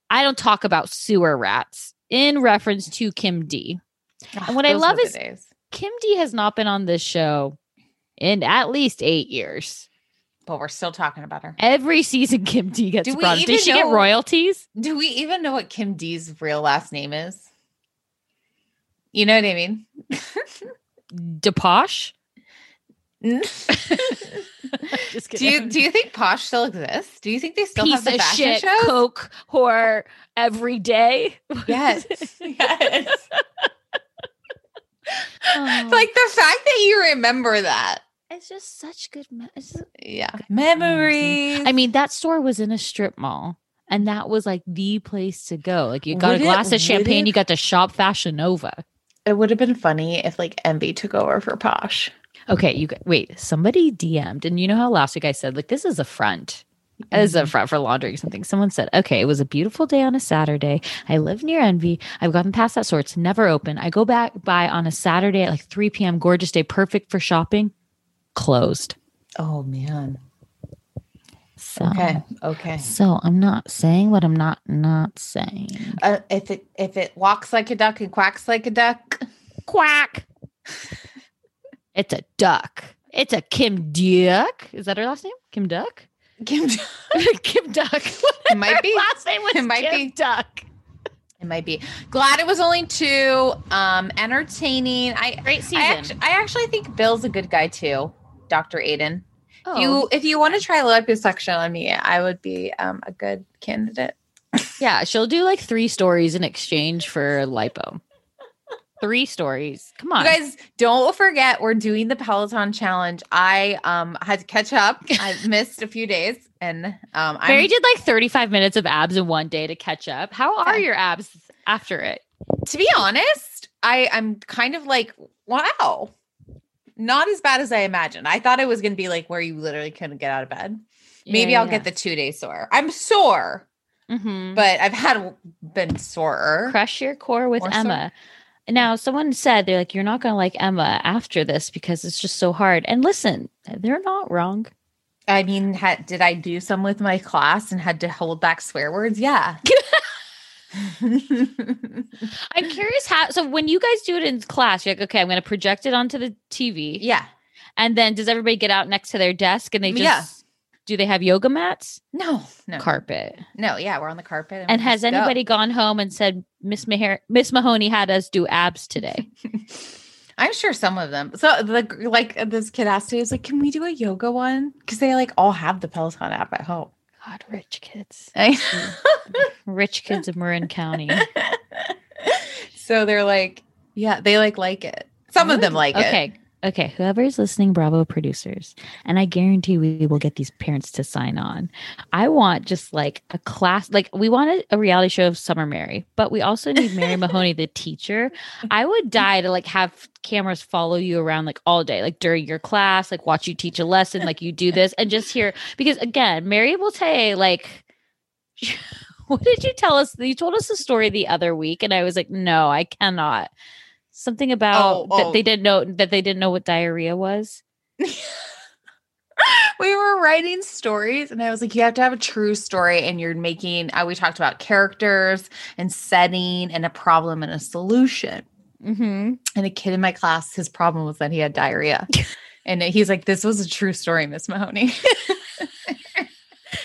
"I don't talk about sewer rats" in reference to Kim D. And what I love is days. Kim D has not been on this show in at least eight years. but we're still talking about her. Every season, Kim D gets Do we brought. Did she get royalties? Do we even know what Kim D's real last name is? You know what I mean? Deposh? (laughs) do you do you think Posh still exists? Do you think they still piece have the of fashion shit shows? coke whore every day? (laughs) Yes. (laughs) yes. Oh. Like the fact that you remember that. it's just such good. Me- it's just- Yeah. Mm-hmm. Memories. I mean, that store was in a strip mall, and that was like the place to go. Like, you got Would a it- glass of champagne, it- you got to shop Fashion Nova. it would have been funny if like Envy took over for Posh. Okay, you wait. Somebody DM'd, and you know how last week I said like this is a front. Is a front for laundry or something. Someone said, okay, it was a beautiful day on a Saturday. I live near Envy. I've gotten past that store. It's never open. I go back by on a Saturday at like 3 p.m. Gorgeous day, perfect for shopping. Closed. Oh man. So, Okay. Okay. So I'm not saying what I'm not not saying. Uh, if it if it walks like a duck and quacks like a duck, Quack. it's a duck. It's a Kim Duck. Is that her last name? Kim Duck? Kim, (laughs) Kim Duck. (laughs) it might be. last name was It might Kim be. Duck. It might be. Glad it was only two. Um, entertaining. I Great I season. actually, I actually think Bill's a good guy too, Doctor Aydin. Oh. If you if you want to try liposuction on me, I would be um a good candidate. Yeah, she'll do like three stories in exchange for lipo. Three stories. Come on. You guys, don't forget we're doing the Peloton challenge. I um had to catch up. (laughs) I missed a few days, and um, Mary I'm, did like 35 minutes of abs in one day to catch up. How are your abs after it? to be honest, I I'm kind of like wow, not as bad as I imagined. I thought it was gonna be like where you literally couldn't get out of bed. Maybe I'll get the two day sore. I'm sore, hmm but I've had been sorer. Crush your core with Emma. sore. Now, someone said they're like, you're not going to like Emma after this because it's just so hard. And listen, they're not wrong. I mean, had, did I do some with my class and had to hold back swear words? Yeah. (laughs) (laughs) I'm curious how. So when you guys do it in class, you're like, okay, I'm going to project it onto the TV. yeah. And then does everybody get out next to their desk and they just Yeah. Do they have yoga mats? No, no, Carpet. no. Yeah, we're on the carpet. And we has just go. anybody gone home and said Miss Maher- Miss Mahoney had us do abs today? (laughs) I'm sure some of them. So the like uh, this kid asked me, he was like, "Can we do a yoga one?" Because they like all have the Peloton app at home. God, rich kids. (laughs) (laughs) Rich kids of Marin County. so they're like, yeah, they like like it. Some of them like it. Okay. Okay. Whoever's listening, Bravo producers, and I guarantee we will get these parents to sign on. I want just like a class, like we want a, a reality show of Summer Mary, but we also need Mary (laughs) Mahoney, the teacher. I would die to like have cameras follow you around like all day, like during your class, like watch you teach a lesson, like you do this, and just hear because again, Mary will say like. (laughs) What did you tell us? You told us a story the other week, and I was like, "No, I cannot." Something about Oh, that oh. they didn't know that they didn't know what diarrhea was. (laughs) we were writing stories and i was like you have to have a true story and you're making uh, we talked about characters and setting and a problem and a solution Mm-hmm. and a kid in my class his problem was that he had diarrhea (laughs) and he's like this was a true story miss mahoney (laughs)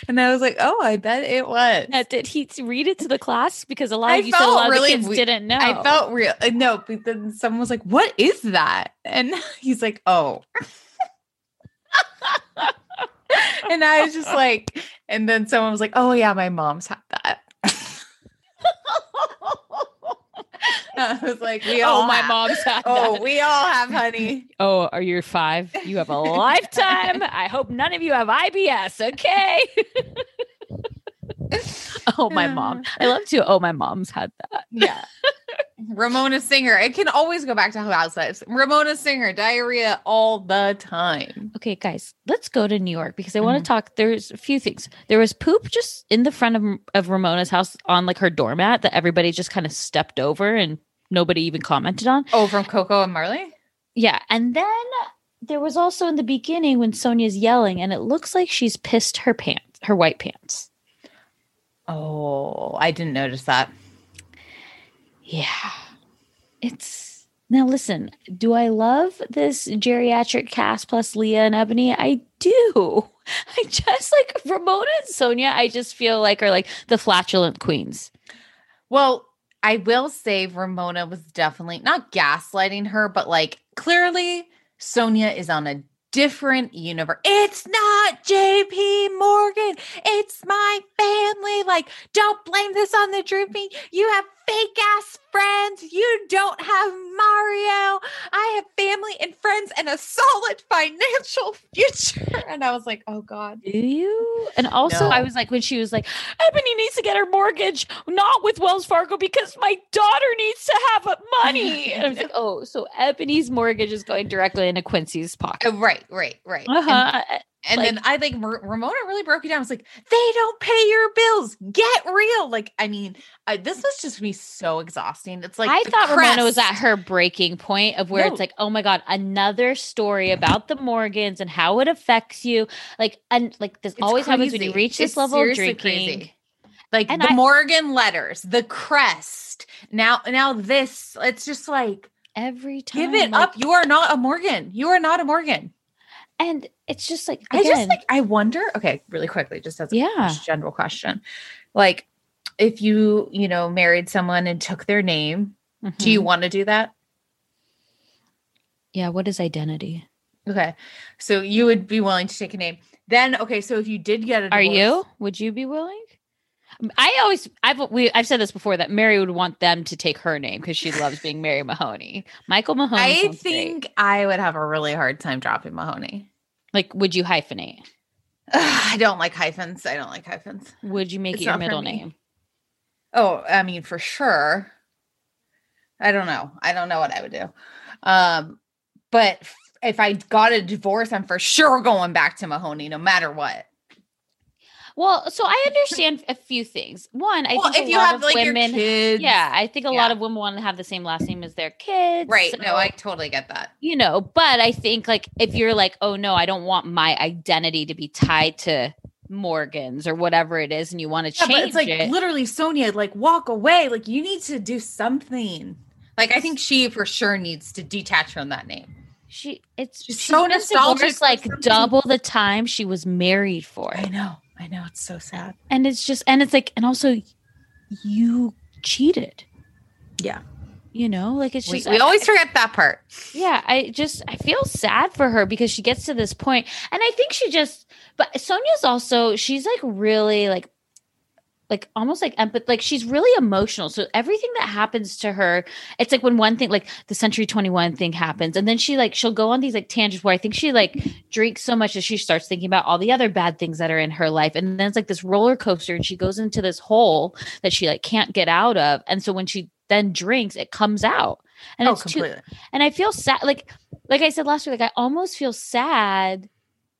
and i was like oh i bet it was did he read it to the class? Because a lot I of you said a lot of the kids we- didn't know. i felt real uh, no but then someone was like what is that and (laughs) he's like oh (laughs) and i was just (laughs) like and then someone was like oh yeah my mom's had that (laughs) I was like, we oh, all Oh, my have- mom's had (laughs) Oh, that. we all have, honey. (laughs) Oh, are you five? You have a lifetime. I hope none of you have IBS. Okay. (laughs) oh, my mom. I love to. Oh, my mom's had that. Yeah. (laughs) Ramona Singer. It can always go back to Housewives. Ramona Singer, diarrhea all the time. Okay, guys, let's go to New York because I want Mhm. to talk. There's a few things. There was poop just in the front of, of Ramona's house on like her doormat that everybody just kind of stepped over and nobody even commented on. Oh, from Coco and Marley? Yeah. And then there was also in the beginning when Sonja's yelling and it looks like she's pissed her pants, her white pants. Oh, I didn't notice that. Yeah. It's now listen, do I love this geriatric cast plus Leah and Ebony? I do. (laughs) I just like Ramona and Sonja, I just feel like are like the flatulent queens. Well, I will say Ramona was definitely not gaslighting her, but like clearly Sonja is on a different universe. It's not JP Morgan. It's my family. Like, don't blame this on the drooping. You have fake ass friends. You don't have Mario. I have family and friends and a solid financial (laughs) future. And I was like, oh God. Do you? And also, No. I was like, when she was like, Ebony needs to get her mortgage, not with Wells Fargo, because my daughter needs to have money. And I was like, oh, so Ebony's mortgage is going directly into Quincy's pocket. Uh, Right, right, right. Uh And- huh. And Like- then I think Ramona really broke it down. I was like, they don't pay your bills. Get real. Like, I mean, I, this was just me so exhausting. It's like I thought Ramona was at her breaking point of where No. it's like, oh my god, another story about the Morgans and how it affects you. Like, and like this It's always happens when you reach this It's level of drinking. crazy. Like And the I- Morgan letters, the crest. Now, now this. It's just like Every time, give it like- up. You are not a Morgan. You are not a Morgan. And it's just like I just like I wonder. Okay, really quickly, just as a Yeah. general question, like if you you know married someone and took their name, do you Mhm. want to do that? yeah. What is identity? Okay, so you would be willing to take a name. Then okay, so if you did get a Are you? Would you be willing? I always, I've we, I've said this before that Mary would want them to take her name because she loves being Mary Mahoney. Michael Mahoney. I sounds great. think I would have a really hard time dropping Mahoney. Like, would you hyphenate? I don't like hyphens. I don't like hyphens. Would you make It's it your middle name? Oh, I mean, for sure. I don't know. I don't know what I would do. Um, but if I got a divorce, I'm for sure going back to Mahoney, no matter what. Well, so I (laughs) understand a few things. One, I well, think if a you lot have of like women, your kids, yeah, I think a lot of women want to have the same last name as their kids, right. so- No, I totally get that. you know, but I think like if you're like, oh no, I don't want my identity to be tied to Morgan's or whatever it is, and you want to Yeah, change but it's like it. literally Sonja, like walk away. Like you need to do something. Like I think she for sure needs to detach from that name. she, it's She's she's so nostalgic like something- double the time she was married for, I know. I know. It's so sad. and it's just, and it's like, and also, you cheated. Yeah. You know, like it's We, just we I- always forget that part. Yeah, I just I feel sad for her because she gets to this point, and I think she just. But Sonja's also she's like really like, like almost like empath. Like she's really emotional. So everything that happens to her, it's like when one thing like the Century Twenty One thing happens, and then she like she'll go on these like tangents where I think she like drinks so much that she starts thinking about all the other bad things that are in her life, and then it's like this roller coaster, and she goes into this hole that she like can't get out of, and so when she then drinks, it comes out. And oh, it's too, completely. and I feel sad. Like, like I said last week, like I almost feel sad.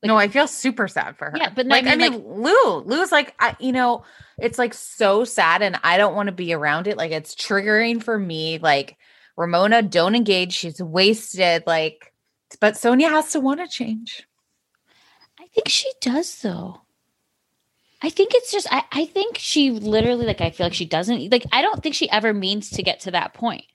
Like, no, I feel super sad for her. Yeah, but no, I like I mean, mean, Lou, Lou's like, I, you know, it's like so sad, and I don't want to be around it. Like it's triggering for me. Like Ramona, don't engage. She's wasted. Like, but Sonja has to want to change. I think she does though. I think it's just I, I think she literally like I feel like she doesn't like I don't think she ever means to get to that point.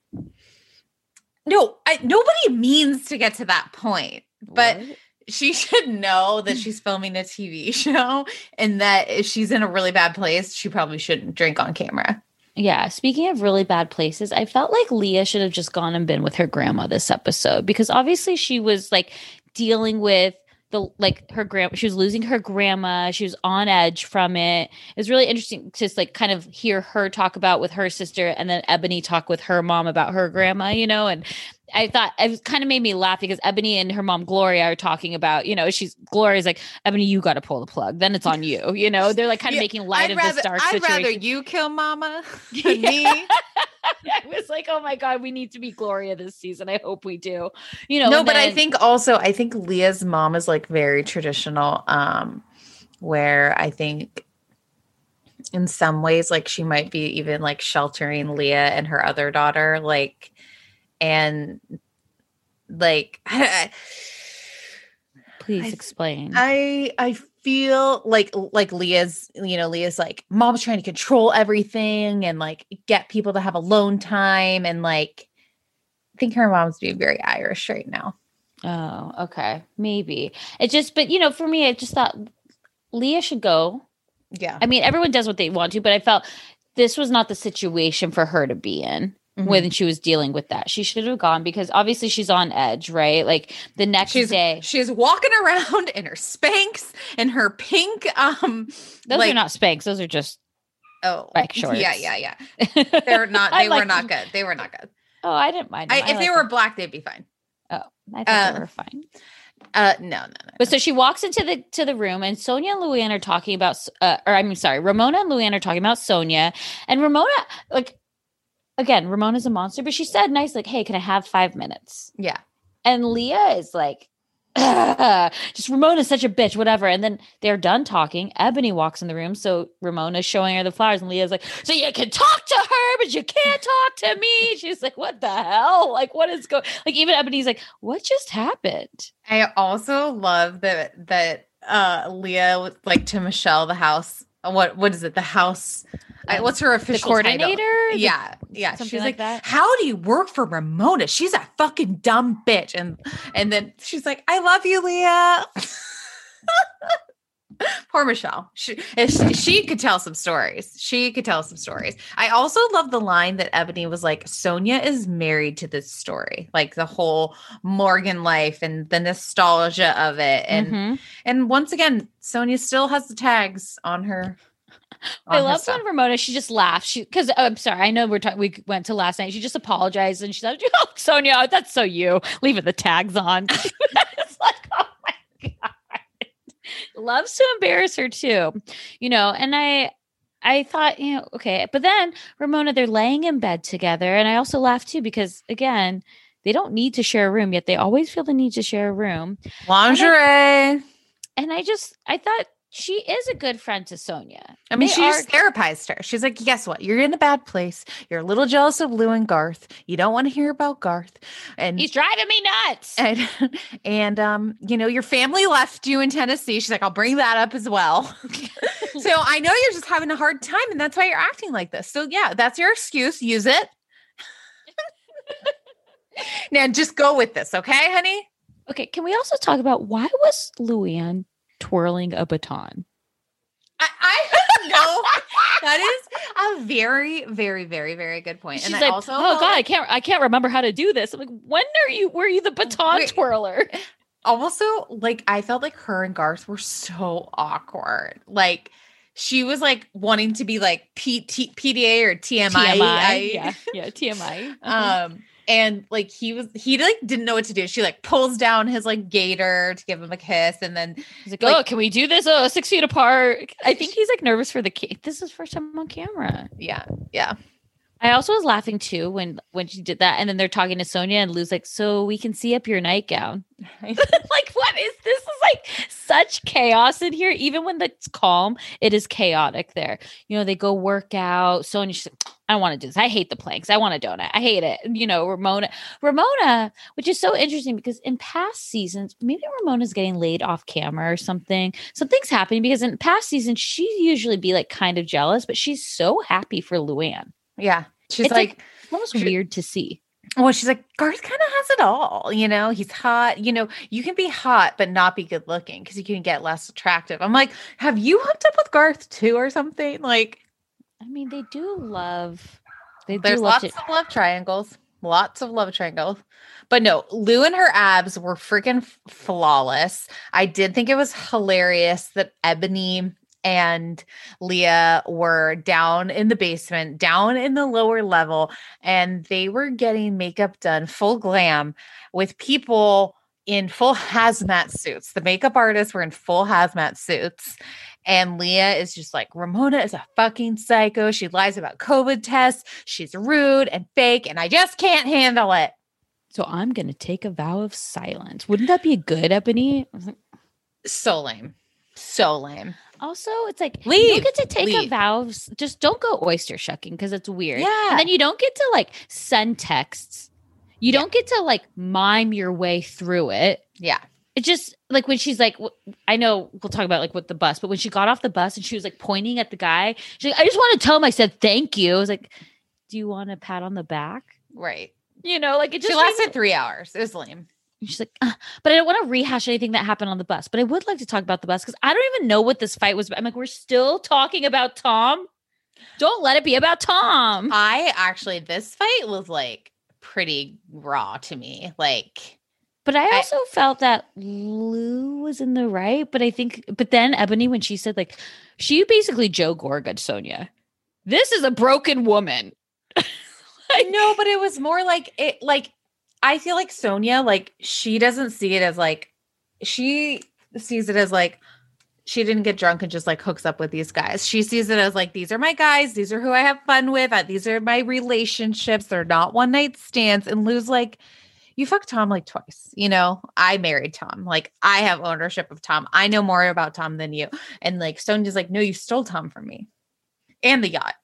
No, I, nobody means to get to that point, but What? She (laughs) should know that mm. she's filming a TV (laughs) show and that if she's in a really bad place, she probably shouldn't drink on camera. Yeah, speaking of really bad places, I felt like Leah should have just gone and been with her grandma this episode because obviously she was like dealing with the like her grand she was losing her grandma, she was on edge from it. It was really interesting to just like kind of hear her talk about with her sister and then Ebony talk with her mom about her grandma, you know, and I thought it kind of made me laugh because Ebony and her mom Gloria are talking about, you know, she's Gloria's like, Ebony, you got to pull the plug. Then it's on you. (laughs) You know, they're like kind of Yeah, making light I'd of rather, this dark I'd situation. rather you kill mama (laughs) than me. (laughs) I was like, oh my god, we need to be Gloria this season. I hope we do. You know, no, but I think also I think Leah's mom is like very traditional. Um, where I think in some ways, like she might be even like sheltering Leah and her other daughter, like, and like (laughs) I, please I- explain. I I feel like like Leah's you know Leah's like mom's trying to control everything and like get people to have alone time and like I think her mom's being very Irish right now. Oh, okay. Maybe. It just, but you know, for me, I just thought Leah should go. Yeah. I mean, everyone does what they want to, but I felt this was not the situation for her to be in Mhm. when she was dealing with that. She should have gone because obviously she's on edge, right? Like the next she's day, she's walking around in her Spanx and her pink um those like- are not Spanx. Those are just, oh like shorts. Yeah, yeah, yeah. (laughs) They're not they were like not them. good. They were not good. Oh, I didn't mind. I, them. if I they like were them. black they'd be fine. oh, I thought uh, they were fine. Uh no, no, no. But so she walks into the to the room, and Sonja and Luann are talking about, uh, or I mean, sorry, Ramona and Luann are talking about Sonja, and Ramona, like, again, Ramona's a monster, but she said nice, like, "Hey, can I have five minutes?" Yeah. And Leah is like, (laughs) just Ramona's such a bitch, whatever. And then they're done talking. Ebony walks in the room. So Ramona's showing her the flowers. And Leah's like, So you can talk to her, but you can't talk to me. She's like, What the hell? Like, what is going like even Ebony's like, What just happened? I also love that that uh Leah like to Michelle the house. What what is it? The house. I, Um, what's her official title? coordinator? The- Yeah, yeah. something She's like like, that? "How do you work for Ramona? She's a fucking dumb bitch." And and then she's like, "I love you, Leah." (laughs) Poor Michelle. She, she she could tell some stories. She could tell some stories. I also love the line that Ebony was like, Sonja is married to this story, like the whole Morgan life and the nostalgia of it. And Mhm. and once again, Sonja still has the tags on her. I love when Ramona she just laughs. She because oh, I'm sorry, I know we're talking. We went to last night. She just apologized and she said, (laughs) "Oh, Sonja, that's so you leaving the tags on." (laughs) it's like, oh my god, loves to embarrass her too, you know. And I, I thought, you know, okay, but then Ramona, they're laying in bed together, and I also laugh too because again, they don't need to share a room yet. They always feel the need to share a room, lingerie. and I just, I thought. She is a good friend to Sonja. I mean, They she are- just therapized her. She's like, guess what? You're in a bad place. You're a little jealous of Lou and Garth. You don't want to hear about Garth. And He's driving me nuts. and (laughs) and um, you know, your family left you in Tennessee. She's like, I'll bring that up as well. (laughs) so I know you're just having a hard time, and that's why you're acting like this. So yeah, that's your excuse. Use it. (laughs) now just go with this, okay, honey? Okay, can we also talk about why was Luann twirling a baton? I, I know that is a very, very, very, very good point. She's and I like, also oh god, I can't, I can't remember how to do this. I'm like, when are you? Were you the baton Wait. twirler? also like I felt like her and Garth were so awkward. Like she was like wanting to be like PT, PDA or TMI. I- yeah, yeah, TMI. Um and like he was he like didn't know what to do. She like pulls down his like gator to give him a kiss and then He's like, like- oh, can we do this? Oh, six feet apart. I think (laughs) he's like nervous for the kid. This is first time on camera. yeah, yeah. I also was laughing too when when she did that, and then they're talking to Sonja, and Lou's like, "So we can see up your nightgown." (laughs) (laughs) like, what is this? Is like such chaos in here. Even when it's calm, it is chaotic there. You know, they go work out. Sonja, she's like, I don't want to do this. I hate the planks. I want a donut. I hate it. You know, Ramona, Ramona, which is so interesting because in past seasons, maybe Ramona's getting laid off camera or something. Something's happening because in past seasons, she usually be like kind of jealous, but she's so happy for Luann. Yeah. She's It's like, like almost she- weird to see. well, she's like, Garth kind of has it all, you know, he's hot, you know, you can be hot but not be good looking because you can get less attractive. I'm like, have you hooked up with Garth too or something? Like I mean, they do love. They do There's love lots to. of love triangles. Lots of love triangles. But no, Lou and her abs were freaking flawless. I did think it was hilarious that Ebony and Leah were down in the basement, down in the lower level, and they were getting makeup done full glam with people in full (laughs) hazmat suits. The makeup artists were in full hazmat suits. And Leah is just like, Ramona is a fucking psycho. She lies about COVID tests. She's rude and fake, and I just can't handle it. So I'm going to take a vow of silence. Wouldn't that be good, Ebony? So lame. So lame. Also, it's like you Leave. don't get to take a Leave. vow. of- Just don't go oyster shucking because it's weird. Yeah. and then you don't get to like send texts. You don't get to like mime your way through it. Yeah. It just like when she's like, I know we'll talk about like with the bus, but when she got off the bus and she was like pointing at the guy, she's like, I just want to tell him I said thank you. I was like, Do you want a pat on the back? Right. You know, like it just She lasted three hours. It was lame. And She's like, "Uh, but I don't want to rehash anything that happened on the bus. But I would like to talk about the bus because I don't even know what this fight was about. I'm like, we're still talking about Tom. Don't let it be about Tom. I actually, this fight was like pretty raw to me. Like, But I I- also felt that Lou was in the right. But I think, but then Ebony, when she said like, she basically Joe Gorga Sonja. This is a broken woman. (laughs) I know, but it was more like it, like, I feel like Sonja, like, she doesn't see it as like, she sees it as like, she didn't get drunk and just like hooks up with these guys. She sees it as like, these are my guys. These are who I have fun with. uh, These are my relationships. They're not one night stands. And Lou's like, you fucked Tom like twice. You know, I married Tom. Like, I have ownership of Tom. I know more about Tom than you. And like, Sonja's like, no, you stole Tom from me and the yacht.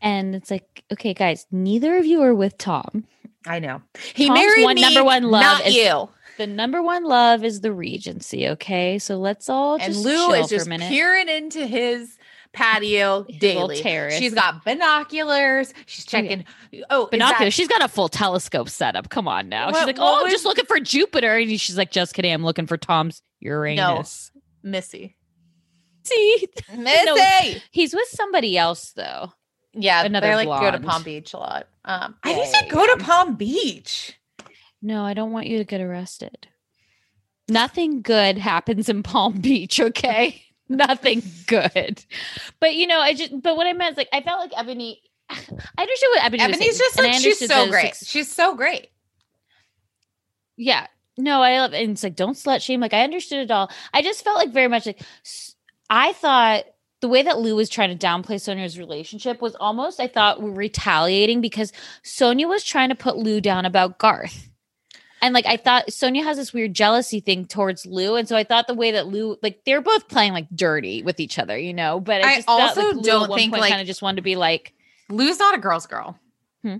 And it's like, okay, guys, neither of you are with Tom. I know. He Tom's married one me, number one love not is- you. The number one love is the Regency. Okay, so let's all And Lou is just peering into his patio little daily. terrace. She's got binoculars. She's Oh, yeah. checking. Oh, binoculars. that- She's got a full telescope setup. Come on now. What- she's like, oh, I'm was- just looking for Jupiter. And she's like, just kidding. I'm looking for Tom's Uranus. Missy. See, (laughs) Missy. he's with somebody else though. Yeah, Another they like go to. Palm Beach a lot. Um, I Yeah, need to go to Palm Beach. No, I don't want you to get arrested. Nothing good happens in Palm Beach, okay? (laughs) Nothing good. But you know, I just but what I meant is like I felt like Eboni (sighs) I understood what Eboni Eboni's saying, just like she's so great. suc- She's so great. Yeah. No, I love and it's like don't slut shame. Like I understood it all. I just felt like very much like I thought the way that Lou was trying to downplay Sonja's relationship was almost I thought retaliating because Sonja was trying to put Lou down about Garth. And like I thought Sonja has this weird jealousy thing towards Lou. And so I thought the way that Lou like they're both playing like dirty with each other, you know. But I, I felt also like don't think, like- kind of just wanted to be like, Lou's not a girl's girl. Hmm.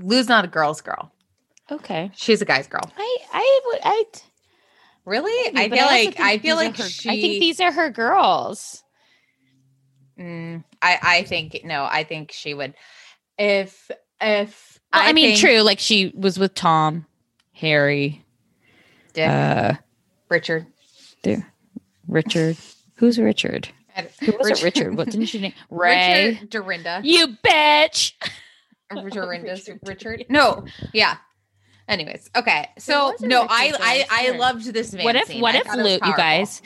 Lou's not a girl's girl. okay. She's a guy's girl. I I would I Really? maybe, I feel like I feel these are like her- she. I think these are her girls. Mm, I I think no. I think she would. If if Well, I, mean, think true. Like she was with Tom, Harry, Dick, uh, Richard. there, Richard. Who's Richard? Who was it? Richard. What didn't she name? (laughs) Ray. Richard Dorinda. You bitch. (laughs) (laughs) Dorinda's Richard. No. Yeah. Anyways, okay. So no, I Richard I I loved this. What if? scene. What I if Luke? You guys.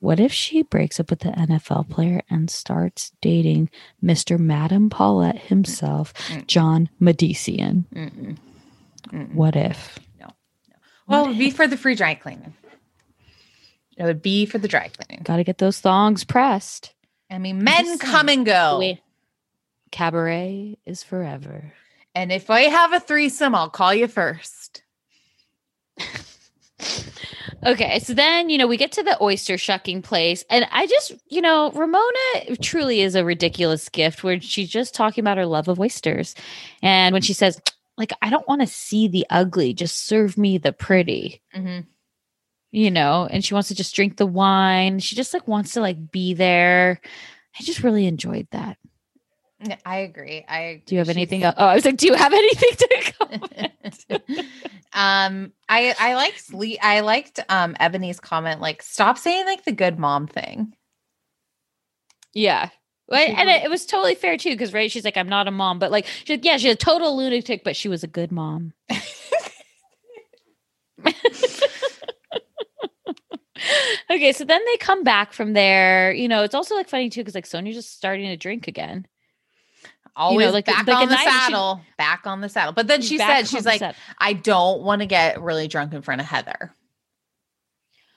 What if she breaks up with the NFL player and starts dating Mr. Madame Paulette himself, John Mahdessian? Mm-mm. Mm-mm. What if? Well, it would be for the free dry cleaning. It would be for the dry cleaning. Got to get those thongs pressed. I mean, men come and go. Wait. Cabaret is forever. And if I have a threesome, I'll call you first. (laughs) Okay, so then you know we get to the oyster shucking place, and I just you know Ramona truly is a ridiculous gift where she's just talking about her love of oysters, and when she says like I don't want to see the ugly, just serve me the pretty, Mhm. you know, and she wants to just drink the wine. She just like wants to like be there. I just really enjoyed that. I agree. I Do you have she's- anything? Else? Oh, I was like, do you have (laughs) anything to (laughs) comment? um, I I liked Lee. I liked um Eboni's comment. Like, stop saying like the good mom thing. Yeah. Well, and it, it was totally fair too, because right, she's like, I'm not a mom, but like, she's like, yeah, she's a total lunatic, but she was a good mom. (laughs) Okay, so then they come back from there. You know, it's also like funny too because like Sonja's just starting to drink again. Always like- back like on the night- she- saddle. back on the saddle. But then she said, she's like, saddle. I don't want to get really drunk in front of Heather.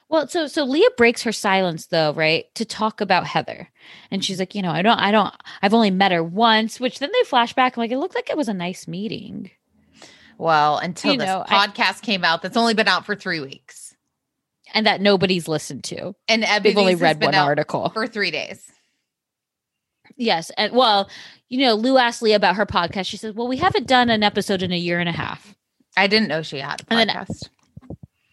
Well, so so Leah breaks her silence though, right? To talk about Heather. And she's like, you know, I don't I don't I've only met her once, which then they flash back like it looked like it was a nice meeting. Well, until You this know, I- podcast came out, that's only been out for three weeks. And that nobody's listened to. And Eboni They've only has read one article. for three days. Yes. And well, you know, Lou asked Leah about her podcast. She said, Well, we haven't done an episode in a year and a half. I didn't know she had a then- podcast.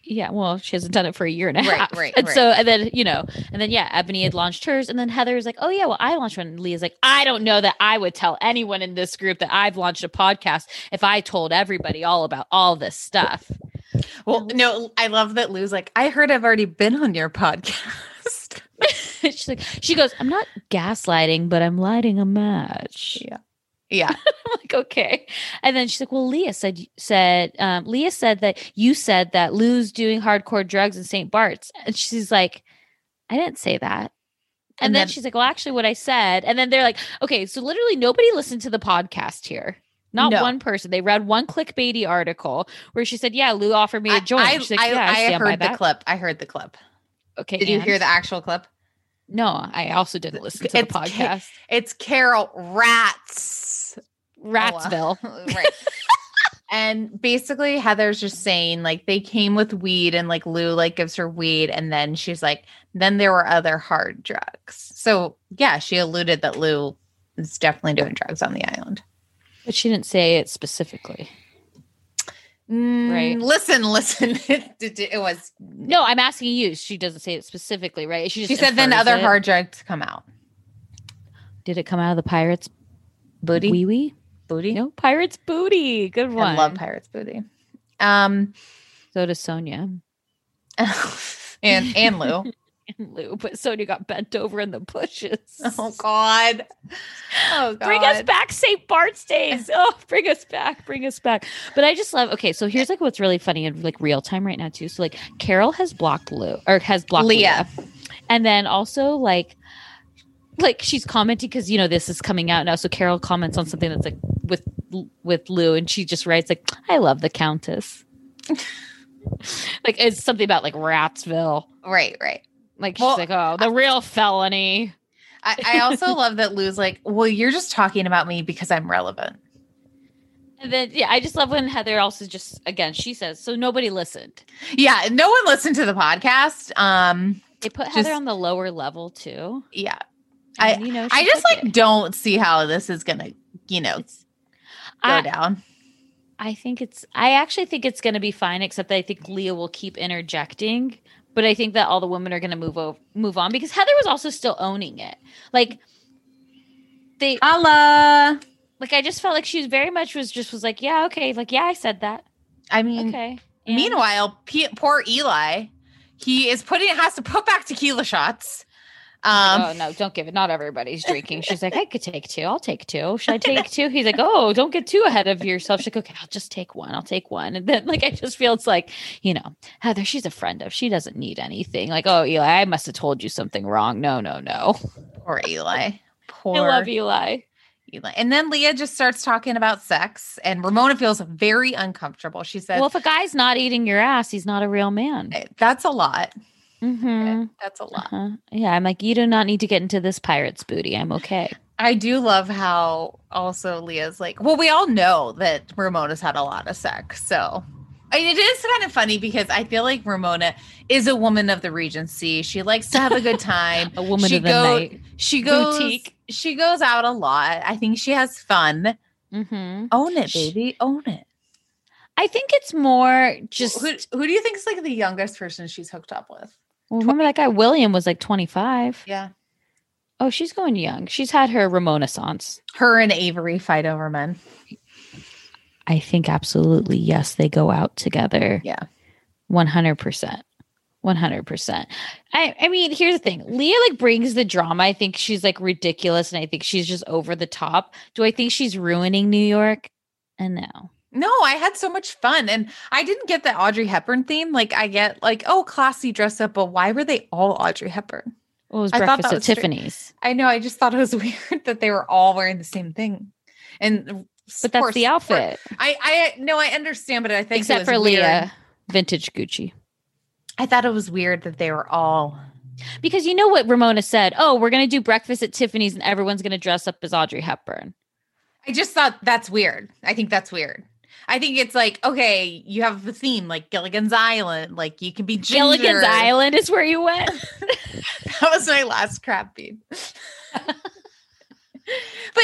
Yeah, well, she hasn't done it for a year and a Right, half. right, And right. so, and then, you know, and then, yeah, Eboni had launched hers. And then Heather was like, oh, yeah, well, I launched one. And Leah's like, I don't know that I would tell anyone in this group that I've launched a podcast if I told everybody all about all this stuff. Well, no, I love that Lou's like, I heard I've already been on your podcast. (laughs) She's like, she goes, I'm not gaslighting, but I'm lighting a match. Yeah. Yeah. (laughs) I'm like, okay. And then she's like, well, Leah said, said, um, Leah said that you said that Lou's doing hardcore drugs in St. Bart's. And she's like, I didn't say that. And, And then, then- she's like, well, actually, what I said. And then they're like, okay, so literally nobody listened to the podcast here. Not No. one person. They read one clickbaity article where she said, yeah, Lou offered me a joint. I, she's like, I, yeah, I, I heard the that. clip. I heard the clip. Okay. Did you hear the actual clip? No, I also didn't listen to the It's Ca- podcast. It's Carole Rats. Radziwill. Oh, uh, (laughs) right. and basically Heather's just saying like they came with weed and like Lou like gives her weed and then she's like then there were other hard drugs. So yeah, she alluded that Lou is definitely doing drugs on the island. But she didn't say it specifically. Right. Mm, Listen, listen. (laughs) it, it was No, I'm asking you. She doesn't say it specifically, right? She, she said then other it. hard drugs come out. Did it come out of the pirates' Booty. wee wee? Booty. No, pirates' booty. Good one. I love Pirates Booty. Um So does Sonja (laughs) and and Lou. (laughs) and Lou, but Sonja got bent over in the bushes. (laughs) Oh God. Oh God. Bring us back, St. Bart's days. (laughs) Oh, bring us back, bring us back. But I just love. Okay, so here's like what's really funny in like real time right now too. So like Carole has blocked Lou or has blocked Leah. Leah, and then also like like she's commenting because you know this is coming out now. So Carole comments on something that's like with with Lou, and she just writes like, "I love the Countess." (laughs) like it's something about like Radziwill. Right, right. Like Well, she's like, "Oh, the real felony." I, I also (laughs) love that Lou's like, well, you're just talking about me because I'm relevant. And then yeah, I just love when Heather also just again she says so nobody listened. Yeah, no one listened to the podcast. Um, They put Just- Heather on the lower level too. yeah. And, I you know I just like it. don't see how this is gonna, you know, It's- go I, down. I think it's I actually think it's going to be fine except that I think Leah will keep interjecting but I think that all the women are going to move over, move on because Heather was also still owning it. Like they Allah. like I just felt like she was very much was just was like, yeah, okay, like yeah, I said that. I mean, Okay. And- meanwhile, P- poor Eli, he is putting has to put back tequila shots. Um, oh no, don't give it. Not everybody's drinking. She's like, I could take two. I'll take two. Should I take two? He's like, Oh, don't get too ahead of yourself. She's like, Okay, I'll just take one. I'll take one. And then like I just feel it's like, you know, Heather, she's a friend of. She doesn't need anything. Like, oh Eli, I must have told you something wrong. No, no, no. poor Eli. Poor I love Eli. Eli. And then Leah just starts talking about sex, and Ramona feels very uncomfortable. She says, Well, if a guy's not eating your ass, he's not a real man. "Eh, "That's a lot. Mm-hmm. That's a lot." Uh-huh. Yeah, I'm like, you do not need to get into this pirate's booty. I'm okay. I do love how also Leah's like, well, we all know that Ramona's had a lot of sex. So I mean, it is kind of funny because I feel like Ramona is a woman of the Regency. She likes to have a good time. (laughs) A woman she of the go- night. She goes Boutique. she goes out a lot. I think she has fun. Mm-hmm. Own it, baby. Own it. I think it's more just. Who, who do you think is like the youngest person she's hooked up with? Well, remember that guy William was like 25. Yeah. Oh, she's going young. She's had her Remonaissance. Her and Avery fight over men. I think absolutely yes, they go out together. Yeah. 100%. 100%. I I mean, here's the thing. Leah like brings the drama. I think she's like ridiculous and I think she's just over the top. Do I think she's ruining New York? And no. No, I had so much fun. And I didn't get the Audrey Hepburn theme. Like I get like, oh, classy dress up, but why were they all Audrey Hepburn? Well, it was I breakfast that at Tiffany's. I know. I just thought it was (laughs) weird that they were all wearing the same thing. And But that's poor the outfit. I I no, I understand, but I think it Except for weird. Leah, vintage Gucci. I thought it was weird that they were all Because you know what Ramona said? Oh, we're going to do breakfast at Tiffany's and everyone's going to dress up as Audrey Hepburn. I just thought that's weird. I think that's weird. I think it's like, okay, you have a theme like Gilligan's Island, like you can be ginger. Gilligan's Island is where you went. (laughs) That was my last crap beat. (laughs) but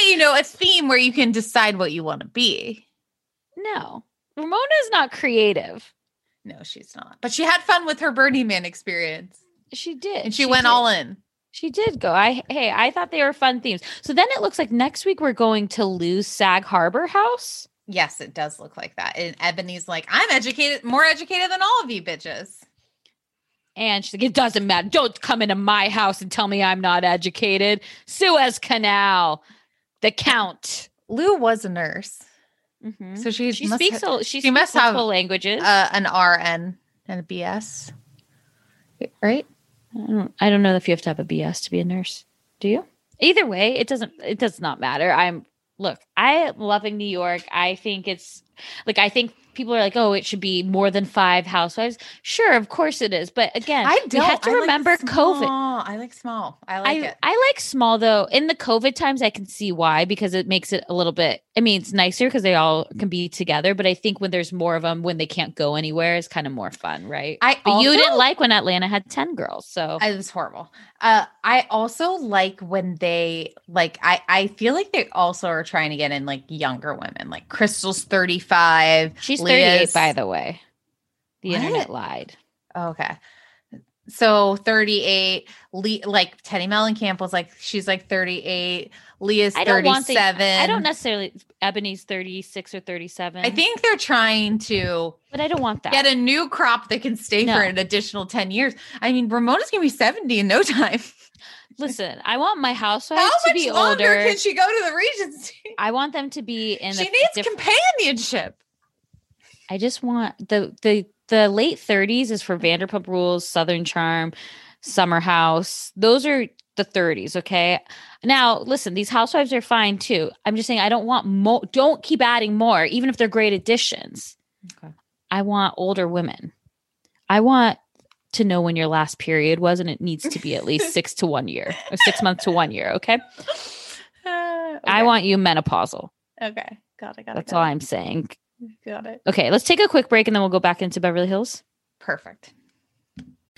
you know, a theme where you can decide what you want to be. no, Ramona is not creative. No, she's not. But she had fun with her Burning Man experience. She did. And she, went all in. She did go. I hey, I thought they were fun themes. So then it looks like next week we're going to Lou's Sag Harbor house. Yes, it does look like that. And Eboni's like, I'm educated, more educated than all of you bitches. And she's like, it doesn't matter. Don't come into my house and tell me I'm not educated. Suez Canal, the Count. Lou was a nurse. Mhm. So she, She must speaks. ha- a- she, she must have multiple languages. uh, an RN and a BS. Right? I don't, I don't know if you have to have a BS to be a nurse. Do you? Either way, it doesn't. It does not matter. I'm look. I am loving New York. I think it's like I think people are like, oh, it should be more than five housewives. Sure, of course it is. But again, I don't. have to I like remember COVID. small. I like small. I like I, it. I like small though. In the COVID times, I can see why because it makes it a little bit. I mean, it's nicer because they all can be together. But I think when there's more of them, when they can't go anywhere, is kind of more fun, right? I but you didn't like when Atlanta had ten girls, so It was horrible. Uh, I also like when they like. I I feel like they also are trying to get in like younger women. Like Crystal's thirty five. she's 38 by the way. The What? internet lied. Oh, okay. So 38, Le- like Teddi Mellencamp was like, she's like 38. Leah's I 37. the. I don't necessarily. Eboni's 36 or 37. I think they're trying to but I don't want that. get a new crop that can stay No. for an additional 10 years. I mean, Ramona's going to be 70 in no time. (laughs) Listen, I want my housewives How to much be longer older. can she go to the Regency? I want them to be in. she needs companionship. I just want the the the late 30s is for Vanderpump Rules, Southern Charm, Summer House. Those are the 30s, okay? Now, listen, these housewives are fine too. I'm just saying I don't want more don't keep adding more even if they're great additions. Okay. I want older women. I want to know when your last period was and it needs to be at least (laughs) 6 to 1 year. Or 6 months to 1 year, okay? (laughs) Uh, I want you menopausal. Okay. Got it. Got it. That's got all it. I'm saying. Got it. Okay, let's take a quick break and then we'll go back into Beverly Hills. Perfect.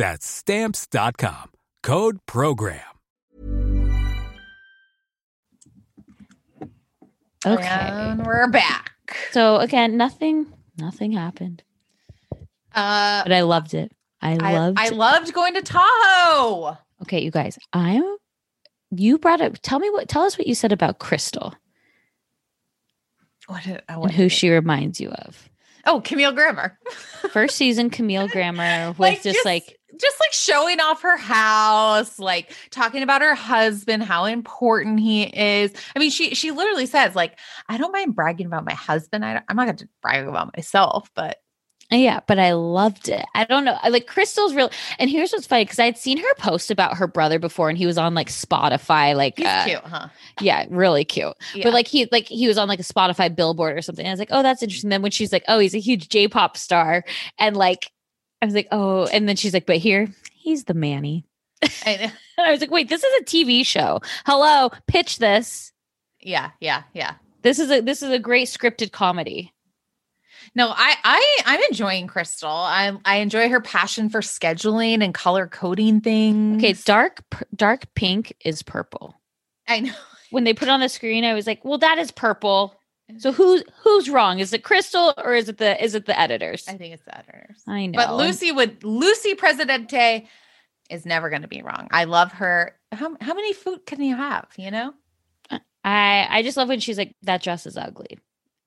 That's stamps.com. Code program. Okay. And we're back. So again, nothing nothing happened. Uh But I loved it. I I, loved I loved going to Tahoe. Okay, you guys, I'm you brought up tell me what tell us what you said about Crystal What, did- I and what who did- she reminds you of. Oh, Camille Grammer. First season Camille (laughs) Grammer was Like, just, like just like showing off her house, like talking about her husband, how important he is. I mean, she she literally says like, I don't mind bragging about my husband. I, I'm not going to brag about myself, but Yeah, but I loved it. I don't know. I like Crystal's real. And here's what's funny because I'd seen her post about her brother before, and he was on like Spotify. Like, he's uh, cute, huh? Yeah, really cute. Yeah. But like he like he was on like a Spotify billboard or something. I was like, oh, that's interesting. Then when she's like, oh, he's a huge J-pop star, and like I was like, oh, and then she's like, but here he's the Manny. I (laughs) I was like, wait, this is a TV show. Hello, pitch this. yeah, yeah, yeah. This is a this is a great scripted comedy. No, I I I'm enjoying Crystal. I I enjoy her passion for scheduling and color coding things. Okay, dark dark pink is purple. I know. (laughs) when they put it on the screen, I was like, "Well, that is purple." So who's who's wrong? Is it Crystal or is it the is it the editors? I think it's the editors. I know. But Lucy would Lucy Presidente is never going to be wrong. I love her. How how many food can you have? You know. I I just love when she's like, that dress is ugly.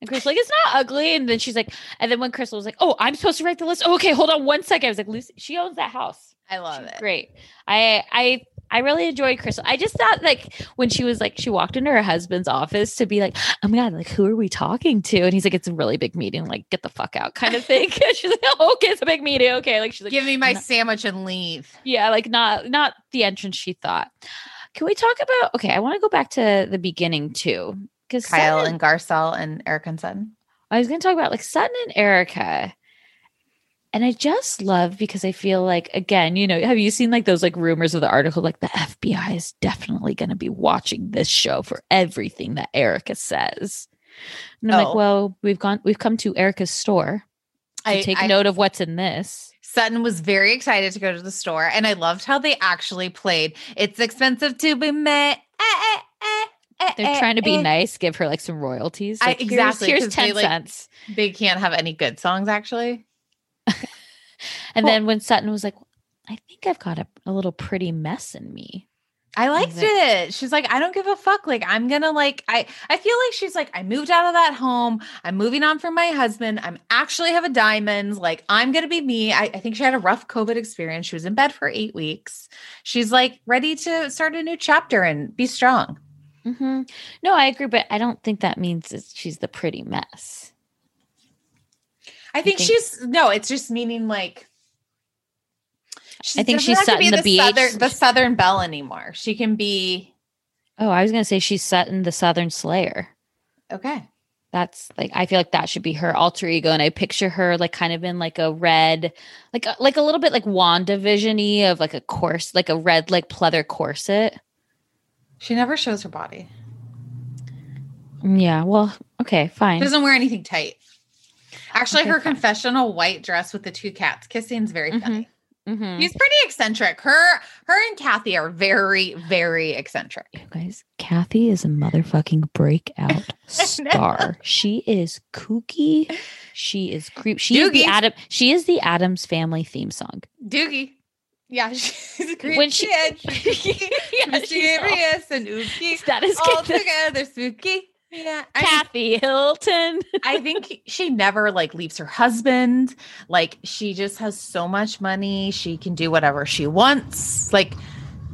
And Chris like, it's not ugly. And then she's like, and then when Crystal was like, oh, I'm supposed to write the list. Oh, okay, hold on one second. I was like, Lucy, she owns that house. I love She's it. Great. I I I really enjoyed Crystal. I just thought like when she was like she walked into her husband's office to be like, oh my god, like who are we talking to? And he's like, it's a really big meeting. Like get the fuck out, kind of thing. (laughs) she's like, oh, okay, it's a big meeting. Okay, like she's like, Give me my "No." sandwich and leave. yeah, like not not the entrance she thought. Can we talk about? Okay, I want to go back to the beginning too because Kyle and Garcelle and Eric and Sutton. I was going to talk about like Sutton and Erika. And I just love because I feel like again, you know, have you seen like those like rumors of the article like the FBI is definitely going to be watching this show for everything that Erika says. And I'm Oh. like, well, we've gone we've come to Erika's store. So I- take I- note of what's in this. Sutton was very excited to go to the store, and I loved how they actually played. It's expensive to be met. Eh, eh, eh, eh, They're eh, trying to be eh. nice, give her like some royalties. I- Like, here's- exactly, Here's, 'cause they, 10 like- cents. They can't have any good songs, actually. And Well- then when Sutton was like, I think I've got a, a little pretty mess in me. I liked it- it. She's like, I don't give a fuck. Like, I'm gonna like, I I feel like she's like, I moved out of that home. I'm moving on from my husband. I'm actually have a diamond. Like, I'm gonna be me. I, I think she had a rough COVID experience. She was in bed for eight weeks. She's like ready to start a new chapter and be strong. Mm-hmm. No, I agree, but I don't think that means she's the pretty mess. I think, think- she's no, it's just meaning like she I think she's set in Sutton the BH. southern, the Southern Belle anymore. She can be Oh, I was gonna say she's set in the Southern Slayer. okay. That's like I feel like that should be her alter ego, and I picture her like kind of in like a red, like a, like a little bit like Wanda visiony of like a course, like a red like pleather corset. She never shows her body. Yeah, well, okay, fine. She doesn't wear anything tight. Actually, Okay, her fine. confessional white dress with the two cats kissing is very Mhm. funny. Mhm. She's pretty eccentric. Her her and Kathy are very, very eccentric. You guys, Kathy is a motherfucking breakout (laughs) star. she is kooky. She is creep. She is the Adam. She is the Addams Family theme song. Doogie. Yeah, (laughs) she's great. When she- (laughs) and spooky, Yeah, she's mysterious and ooky. That is all together spooky. Yeah, I, Kathy Hilton. (laughs) I think she never like leaves her husband. Like she just has so much money. She can do whatever she wants. Like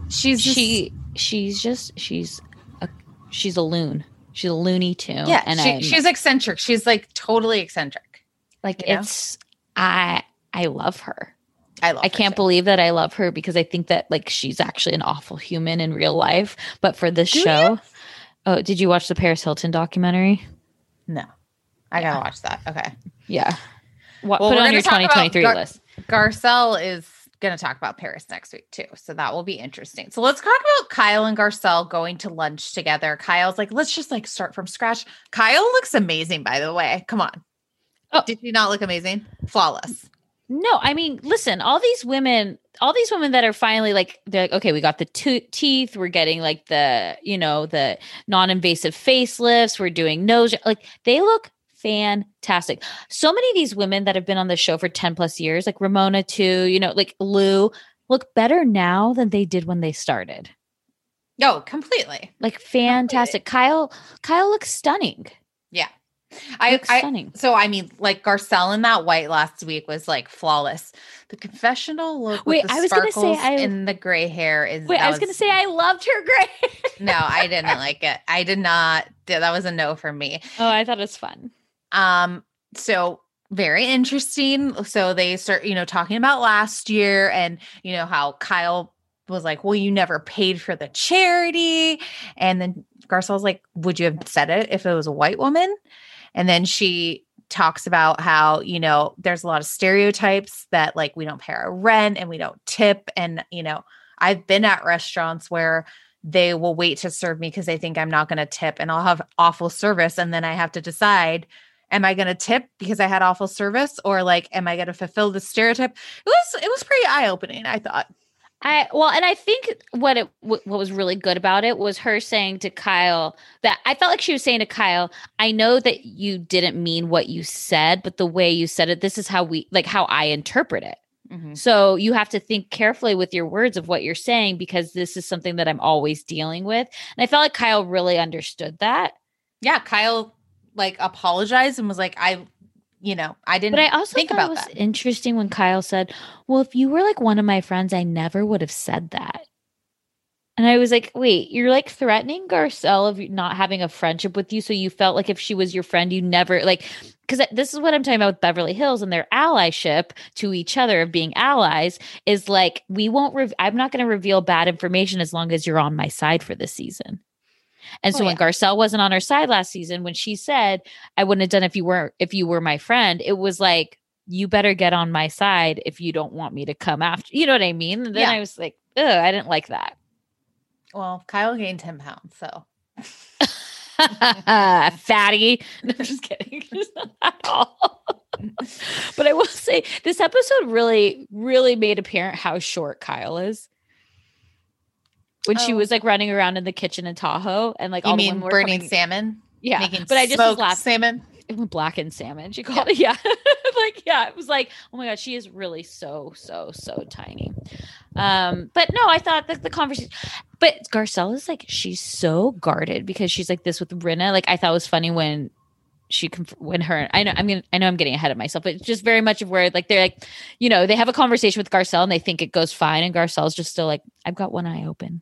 she's just, she she's just she's a she's a loon. She's a loony tune. yeah. and she, she's eccentric. She's like totally eccentric. like you know? it's I I love her. I love. I can't too. believe that I love her because I think that like she's actually an awful human in real life. But for this Do you? Oh, did you watch the Paris Hilton documentary? No, I gotta watch that. Okay. Yeah. What, Well, put it on your 2023 Gar- list. Garcelle is going to talk about Paris next week too. So that will be interesting. So let's talk about Kyle and Garcelle going to lunch together. Kyle's like, let's just like start from scratch. Kyle looks amazing, by the way. Come on. Oh. Did she not look amazing? Flawless. No, I mean, listen, all these women, all these women that are finally like, they're like, okay, we got the to- teeth, we're getting like the, you know, the non invasive facelifts, we're doing nose, like they look fantastic. So many of these women that have been on the show for 10 plus years, like Ramona too, you know, like Lou, look better now than they did when they started. No, completely. Like fantastic. Kyle, Kyle looks stunning. Yeah. I, I stunning. so I mean, like Garcelle in that white last week was like flawless. The confessional look Wait, with the I was gonna say I- in the gray hair is. Wait, I was, gonna say I loved her gray. (laughs) no, I didn't like it. I did not. That was a no for me. oh, I thought it was fun. Um, so very interesting. So they start, you know, talking about last year and you know how Kyle was like, Well, you never paid for the charity. And then Garcelle's like, Would you have said it if it was a white woman? And then she talks about how, you know, there's a lot of stereotypes that like we don't pay our rent and we don't tip. And, you know, I've been at restaurants where they will wait to serve me because they think I'm not going to tip and I'll have awful service. And then I have to decide, am I going to tip because I had awful service or like, am I going to fulfill the stereotype? It was, it was pretty eye opening, I thought. I well, and I think what it what what was really good about it was her saying to Kyle that I felt like she was saying to Kyle, I know that you didn't mean what you said, but the way you said it, this is how we like how I interpret it. Mhm. So you have to think carefully with your words of what you're saying because this is something that I'm always dealing with. And I felt like Kyle really understood that. Yeah, Kyle like apologized and was like, I, you know, I didn't But I also think thought about it was that. interesting when Kyle said, Well, if you were like one of my friends, I never would have said that. And I was like, wait, you're like threatening Garcelle of not having a friendship with you. So you felt like if she was your friend, you never like, because this is what I'm talking about with Beverly Hills and their allyship to each other of being allies is like, we won't, rev- I'm not going to reveal bad information as long as you're on my side for this season. And oh, so Oh, when yeah. Garcelle wasn't on her side last season, when she said, I wouldn't have done it if you were if you were my friend, it was like, you better get on my side if you don't want me to come after. You know what I mean? And then Yeah. I was like, ugh, I didn't like that. Well, Kyle gained 10 pounds, so (laughs) Fatty. (laughs) No, I'm just kidding. At (laughs) all. but I will say this episode really, really made apparent how short Kyle is. When she Oh. was like running around in the kitchen in Tahoe and like you all the mean women were burning coming- salmon? Yeah, but I just was laughing. salmon. Blackened salmon. She called it. Yeah. (laughs) like, yeah, it was like, oh my God, she is really so, so, so tiny. Um, but no, I thought that the conversation, but Garcelle is like, she's so guarded because she's like this with Rinna. Like, I thought it was funny when she, conf- when her, I know, I'm gonna, I know I'm getting ahead of myself, but it's just very much of where like they're like, you know, they have a conversation with Garcelle and they think it goes fine. And Garcelle's just still like, I've got one eye open.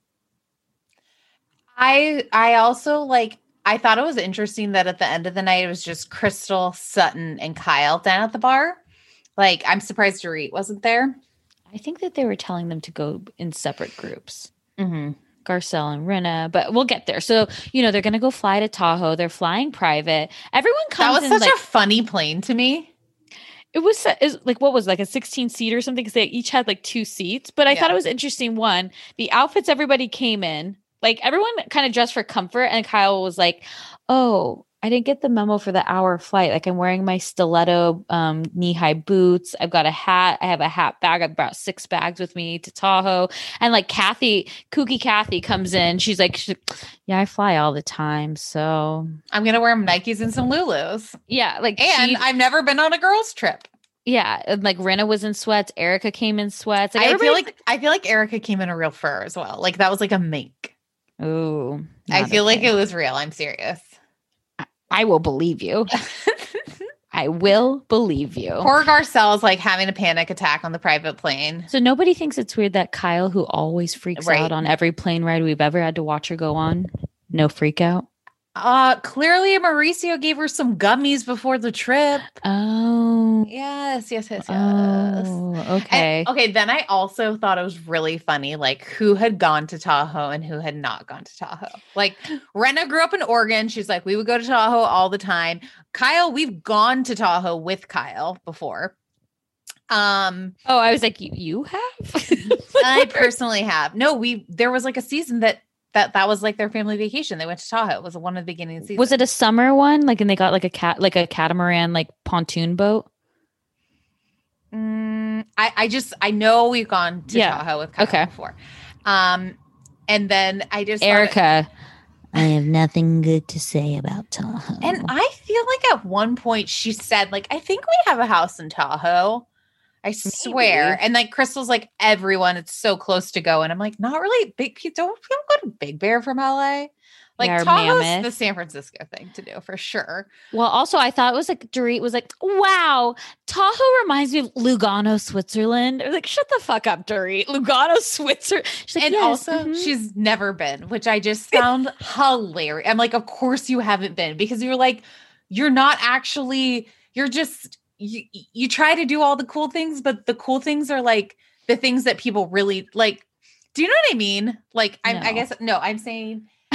I I also like I thought it was interesting that at the end of the night it was just Crystal, Sutton, and Kyle down at the bar. Like I'm surprised Dorit wasn't there. I think that they were telling them to go in separate groups. Mm-hmm. Garcelle and Rinna, but we'll get there. So, you know, they're going to go fly to Tahoe. They're flying private. Everyone comes. That was such like a funny plane to me. it was is like what was it, like a 16 seat or something because they each had like two seats. But I Yeah. thought it was interesting. One, the outfits everybody came in, like everyone kind of dressed for comfort, and Kyle was like, "Oh, I didn't get the memo for the hour flight. Like I'm wearing my stiletto um, knee high boots. I've got a hat. I have a hat bag. I brought six bags with me to Tahoe. And like Kathy, kooky Kathy comes in. She's like, she's like, yeah, I fly all the time. So I'm gonna wear Nikes and some Lulus. yeah, like And she- I've never been on a girls trip. yeah, and like Rinna was in sweats. Erika came in sweats. Like I feel everybody's like I feel like Erika came in a real fur as well. Like that was like a mink. Ooh. I feel like it was real. I'm serious. I will believe you. (laughs) I will believe you. Poor Garcelle's like having a panic attack on the private plane. So nobody thinks it's weird that Kyle, who always freaks Right. out on every plane ride we've ever had to watch her go on, no freak out. Uh clearly Mauricio gave her some gummies before the trip. Oh, Yes, yes, yes, yes. oh, And- okay. okay. Then I also thought it was really funny, like who had gone to Tahoe and who had not gone to Tahoe. Like (gasps) Rinna grew up in Oregon. She's like, we would go to Tahoe all the time. Kyle, we've gone to Tahoe with Kyle before. Um, Oh, I was like, you, you have? I (laughs) personally have. No, we there was like a season that that that was like their family vacation. They went to Tahoe. It was one of the beginning of the was it a summer one? Like, and they got like a cat, like a catamaran, like pontoon boat. Mm, I, I just I know we've gone to Yeah. Tahoe with Kyle Okay. before. Um, and then I just Erika, I have nothing good to say about Tahoe. And I feel like at one point she said, like, I think we have a house in Tahoe. I swear. Maybe. And like Crystal's like, everyone, it's so close to go. And I'm like, not really big don't feel go to Big Bear from LA. Like Yeah, Tahoe's Mammoth. the San Francisco thing to do for sure. Well, also, I thought it was like Dorit was like, "Wow, Tahoe reminds me of Lugano, Switzerland." I was like, "Shut the fuck up, Dorit, Lugano, (laughs) Switzerland." She's like, and "Yes, also, mhm." she's never been, which I just found hilarious. I'm like, of course you haven't been because you're like, you're not actually, you're just, you, you try to do all the cool things, but the cool things are like the things that people really like. Do you know what I mean? Like, I'm, I guess, no, I'm saying, (laughs)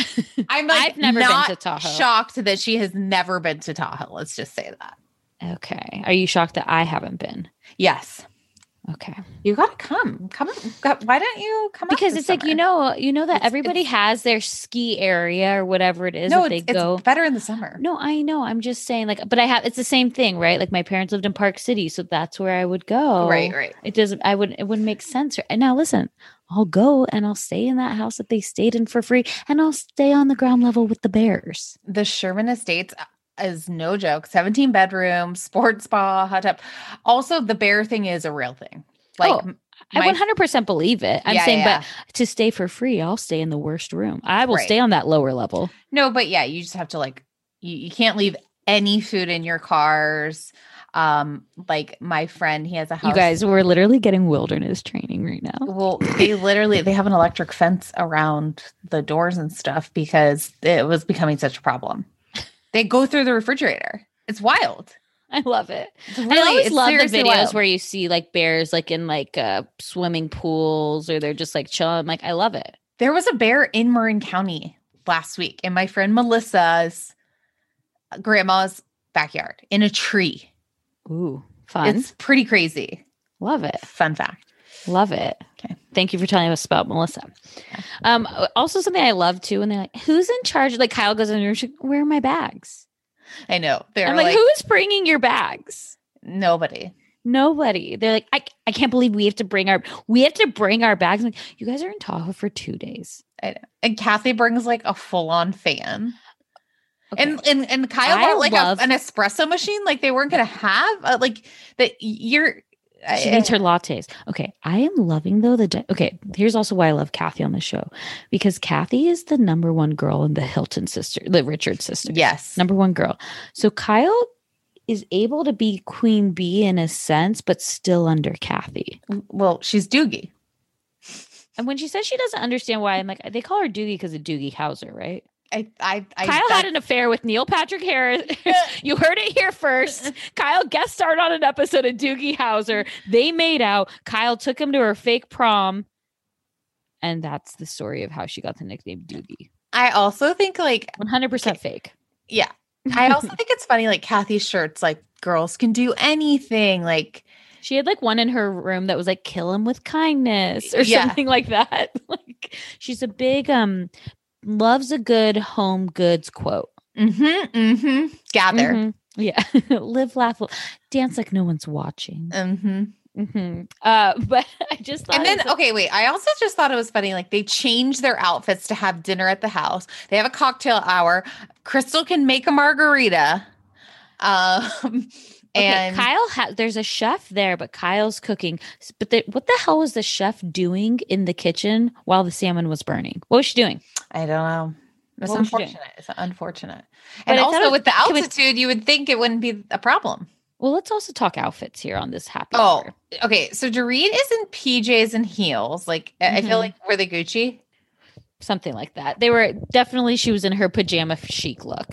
I'm like, I've never been to Tahoe. shocked that she has never been to Tahoe. Let's just say that. okay. Are you shocked that I haven't been? Yes. Okay, You got to come. Come. Why don't you come? because it's like you know, you know that It's- everybody it's- has their ski area or whatever it is no, that they it's, go. better in the summer. No, I know. I'm just saying, like, but I have. It's the same thing, right? Like my parents lived in Park City, so that's where I would go. Right, right. It doesn't. I wouldn't, It wouldn't make sense. And now listen, I'll go and I'll stay in that house that they stayed in for free, and I'll stay on the ground level with the bears. the Sherman Estates is no joke. 17 bedroom sports spa, hot tub. Also, the bear thing is a real thing. Like Oh, I 100% believe it. I'm Yeah, saying, yeah. but to stay for free, I'll stay in the worst room. I will Right. stay on that lower level. No, but yeah, you just have to like you, you can't leave any food in your cars. Um, like my friend, he has a house. You guys, we're literally getting wilderness training right now. Well, they literally they have an electric fence around the doors and stuff because it was becoming such a problem. They go through the refrigerator. It's wild. I love it. It's I always love the videos wild. where you see like bears like in like uh swimming pools or they're just like chilling. I'm like, I love it. There was a bear in Marin County last week in my friend Melissa's grandma's backyard in a tree. Ooh, fun. It's pretty crazy. love it. Fun fact. Love it. Okay. Thank you for telling us about Melissa. Um, also something I love too, when they're like, "Who's in charge?" Like Kyle goes in the room, she's like, "Where are my bags?" I know. They're I'm like, like, "Who's bringing your bags?" nobody. Nobody. They're like, I, I can't believe we have to bring our we have to bring our bags. I'm like, you guys are in Tahoe for two days. I know. And Kathy brings like a full on fan. And and and Kyle I bought like love- a, an espresso machine, like they weren't gonna have uh, like that. You're She I- needs her lattes. Okay. I am loving though the di- okay. Here's also why I love Kathy on the show because Kathy is the number one girl in the Hilton sister, the Richard sister. Yes. Number one girl. So Kyle is able to be queen bee in a sense, but still under Kathy. Well, she's Doogie. And when she says she doesn't understand why, I'm like, they call her Doogie because of Doogie Howser, right? I I, I Kyle that- had an affair with Neil Patrick Harris. (laughs) you heard it here first. (laughs) Kyle guest starred on an episode of Doogie Howser. They made out. Kyle took him to her fake prom. And that's the story of how she got the nickname Doogie. I also think like 100% fake. yeah. I also think it's funny like Kathy's shirts like girls can do anything like She had like one in her room that was like kill him with kindness or Yeah. something like that. (laughs) like she's a big um loves a good home goods quote. mm-hmm mm-hmm gather. Mhm. Yeah. (laughs) Live, laugh, dance like no one's watching. Mm-hmm. Mhm. Uh, (laughs) but I just thought And then, was okay, wait. I also just thought it was funny. Like they change their outfits to have dinner at the house. They have a cocktail hour. Crystal can make a margarita. Um, Okay, and Kyle has there's a chef there, but Kyle's cooking. But the, what the hell was the chef doing in the kitchen while the salmon was burning? What was she doing? I don't know. It's What was she doing? unfortunate. It's unfortunate. But And also it- with the can we- altitude, you would think it wouldn't be a problem. Well, let's also talk outfits here on this happy Oh, hour. okay. So Dorit is in PJs and heels. Like I I feel Mhm. like were they Gucci? Something like that. They were definitely she was in her pajama chic look.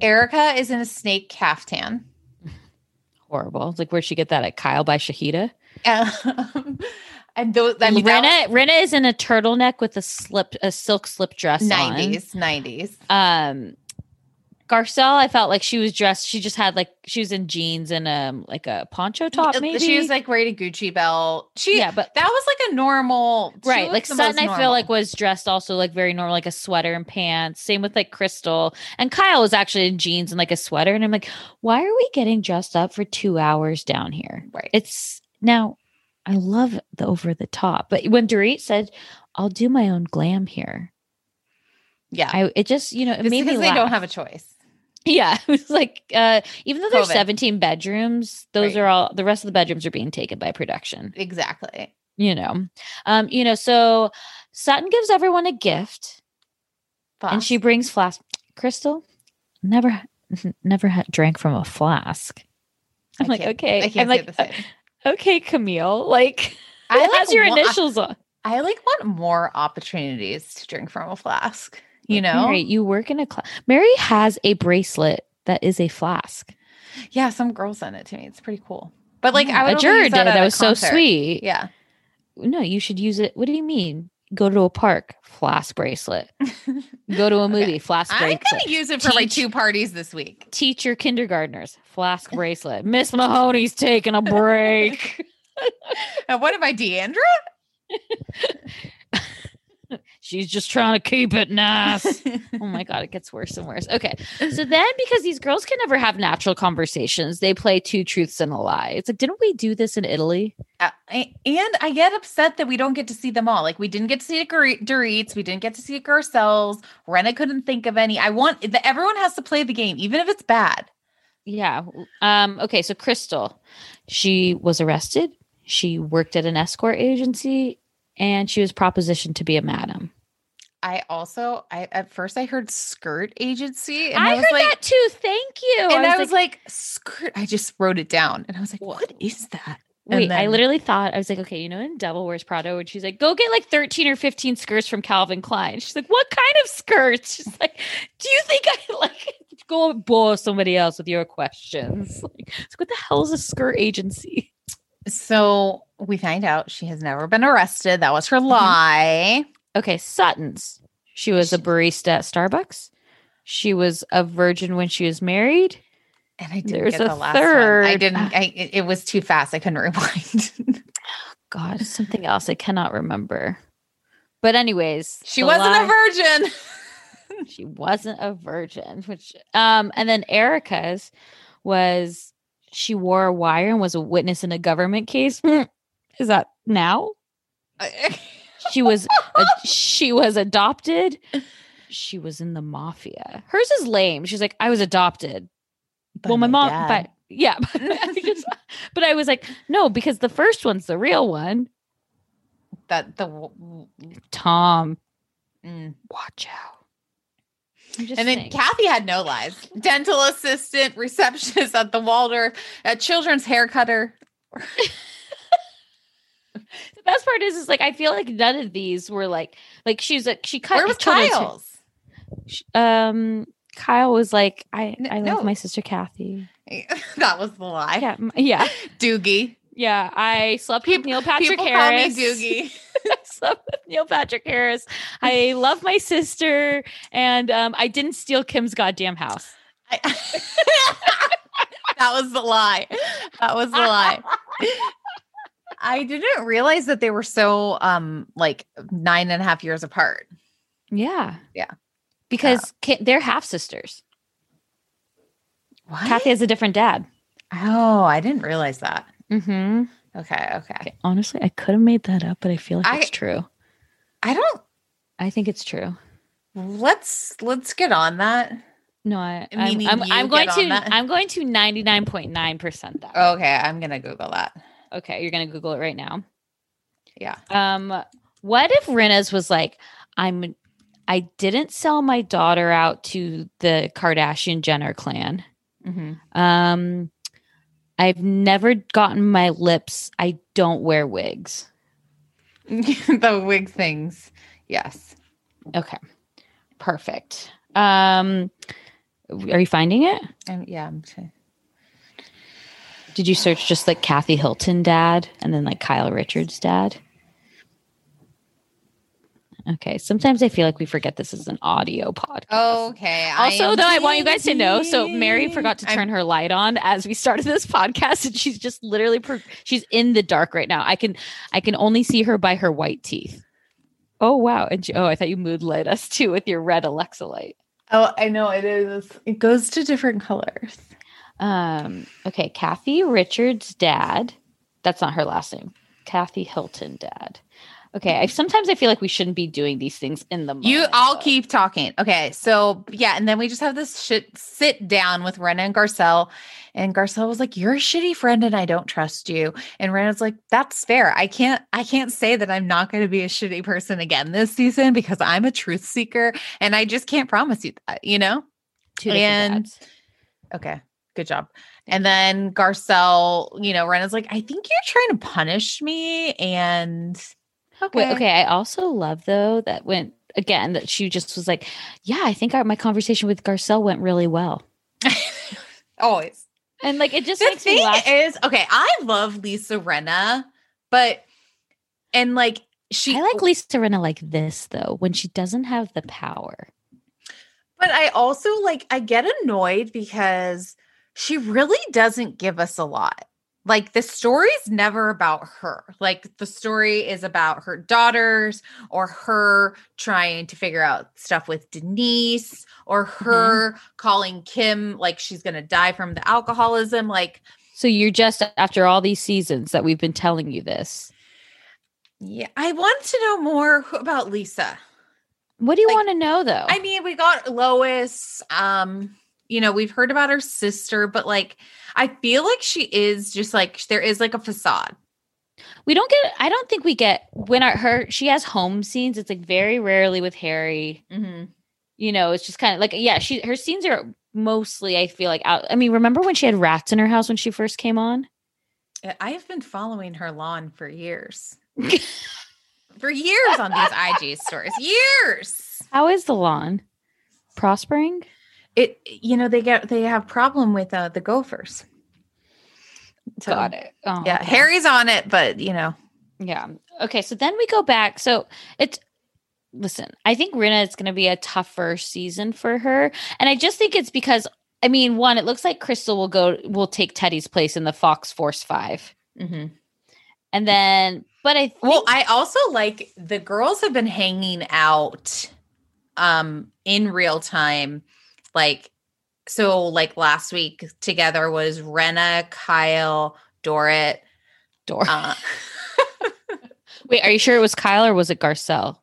Erika is in a snake caftan. Horrible. It's like where'd she get that at Kyle by Shahida? Um, (laughs) and those, I mean, that Rinna, Rinna is in a turtleneck with a slip, a silk slip dress was on. 90s, 90s. Um, Garcelle, I felt like she was dressed. She just had like she was in jeans and um like a poncho top. Maybe She was like wearing a Gucci belt. She Yeah, but- that was like a normal right. Like Sutton, I feel like was dressed also like very normal, like a sweater and pants. Same with like Crystal and Kyle was actually in jeans and like a sweater. And I'm like, why are we getting dressed up for two hours down here? Right. It's now. I love the over the top, but when Dorit said, "I'll do my own glam here," yeah. I it just you know it made me because they don't have a choice. Yeah, (laughs) it was like uh even though there's COVID. 17 bedrooms, those Right. are all the rest of the bedrooms are being taken by production. Exactly. You know. Um, you know, so Sutton gives everyone a gift and she brings flask. Crystal never never had drank from a flask. I'm I like, okay. I can't I'm like, the same. okay, Camille. Like I it (laughs) like has your initials on. I like want more opportunities to drink from a flask. You know? Mary, you work in a class. Mary has a bracelet that is a flask. Yeah, some girl sent it to me. It's pretty cool. But like Yeah, I would a juror use did. at That a was so sweet. Yeah. No, you should use it. What do you mean? Go to a park, flask bracelet. (laughs) Go to a movie, flask bracelet I'm gonna use it for my Teach- two parties this week. Teach your kindergartners, flask bracelet. Miss Mahoney's taking a break. (laughs) And what am I, Deandra? (laughs) (laughs) She's just trying to keep it nice. (laughs) oh my god, it gets worse and worse. Okay, so then because these girls can never have natural conversations, they play two truths and a lie. It's like, didn't we do this in Italy? Uh, and I get upset that we don't get to see them all. Like we didn't get to see Dorit's, we didn't get to see ourselves. Rinna couldn't think of any. I want that everyone has to play the game, even if it's bad. Yeah. Um. Okay. So Crystal, she was arrested. She worked at an escort agency and she was propositioned to be a madam. I also, I at first I heard skirt agency, and I, I, was heard like, that too. Thank you. and I was, like, skirt. I just wrote it down, and I was like, what is that? And Wait, I literally thought I was like, okay, you know, in Devil Wears Prada, when she's like, go get like thirteen or fifteen skirts from Calvin Klein. She's like, what kind of skirts? She's (laughs) like, do you think I (laughs) like go bore somebody else with your questions? (laughs) Like, like, what the hell is a skirt agency? So we find out she has never been arrested. That was her Mm-hmm. lie. Okay, Sutton's. She was a barista at Starbucks. She was a virgin when she was married. And I didn't There's get the last one. I didn't. I it, it was too fast. I couldn't (laughs) rewind. God, something else I cannot remember. But anyways, she wasn't lie- a virgin. (laughs) she wasn't a virgin which um and then erika's was she wore a wire and was a witness in a government case. (laughs) Is that now? (laughs) She was a, she was adopted. She was in the mafia. Hers is lame. She's like i was adopted. Well my, mom dad. but yeah (laughs) but I, just, but I was like no because the first one's the real one. That the w- tom. Mm. watch out. I'm just and then saying. Kathy had no lies. Dental assistant, receptionist at the Waldorf, a children's hair cutter. (laughs) the best part is is like I feel like none of these were like like she's like she cut Where was Kyle's? Um, Kyle was like I, no. love my sister Kathy. (laughs) that was the lie. Yeah, yeah, (laughs) Doogie. Yeah. I slept with Neil Patrick People Harris. call me Doogie. (laughs) I slept with Neil Patrick Harris. I love my sister, and um, I didn't steal Kim's goddamn house. I- (laughs) that was the lie. That was the lie. I didn't realize that they were so um like nine and a half years apart. Yeah, Yeah. because Ki- they're half sisters. What? Kathy has a different dad. Oh, I didn't realize that. Mm-hmm. Okay, okay. Honestly, I could have made that up, but I feel like I- it's true. I don't I think it's true. let's let's get on that. No, I, I'm, I'm, I'm going to? I'm going to 99.9% that. Okay, I'm gonna Google that. Okay, you're going to Google it right now. Yeah. Um what if Rinna's was like I'm I didn't sell my daughter out to the Kardashian Jenner clan. Mm-hmm. Um I've never gotten my lips. I don't wear wigs. (laughs) the wig things. Yes. Okay. Perfect. Um are you finding it? Um, yeah. I'm t- Did you search just like Kathy Hilton dad and then like Kyle Richards dad? Okay. Sometimes I feel like we forget this is an audio podcast. okay. Also, though, I want you guys to know. So Mary forgot to I'm- turn her light on as we started this (laughs) podcast, and she's just literally per- she's in the dark right now. I can I can only see her by her white teeth. Oh wow! And she, oh, I thought you mood lit us too with your red Alexa light. Oh, I know it is. It goes to different colors. Um. Okay, Kathy Richards' dad. That's not her last name. Kathy Hilton dad. Okay. I sometimes I feel like we shouldn't be doing these things in the moment. You, I'll keep talking. Okay, so yeah, and then we just have this shit sit down with Rinna and Garcelle, and Garcelle was like, "You're a shitty friend, and I don't trust you." And Rinna's like, "That's fair. I can't, I can't say that I'm not going to be a shitty person again this season because I'm a truth seeker, and I just can't promise you that, you know." Two and- Okay, good job. And then Garcelle, you know, Rinna's like, "I think you're trying to punish me," and okay, Wait, okay. I also love though that when again that she just was like, "Yeah, I think our, my conversation with Garcelle went really well," (laughs) always. and like it just the makes me thing laugh. is, okay, I love Lisa Rinna, but and like she I like Lisa Rinna like this though when she doesn't have the power. but I also like I get annoyed because she really doesn't give us a lot. Like the story's never about her. Like the story is about her daughters or her trying to figure out stuff with Denise or her calling Kim like she's going to die from the alcoholism like So you're just after all these seasons that we've been telling you this. yeah, I want to know more about Lisa. What do you Like, want to know though? I mean, we got Lois. Um, you know, we've heard about her sister, but like, I feel like she is just like there is like a facade. We don't get. I don't think we get when our her she has home scenes. It's like very rarely with Harry. Mm-hmm. You know, it's just kind of like yeah. She her scenes are mostly I feel like out. I mean, remember when she had rats in her house when she first came on? I have been following her lawn for years. (laughs) for years on these IG stories. Years. How is the lawn prospering? It you know they get they have problem with uh, the gophers. So, Got it. Oh, yeah, okay. Harry's on it, but you know, Yeah. Okay. So then we go back. So it's listen, I think Rinna is going to be a tougher season for her. And I just think it's because, I mean, one, it looks like Crystal will go, will take Teddi's place in the Fox Force 5. Mhm. And then, but I think, Well, I also like the girls have been hanging out um in real time like so like last week together was Rinna, Kyle, Dorit, Dor- uh (laughs) wait, are you sure it was Kyle or was it Garcelle?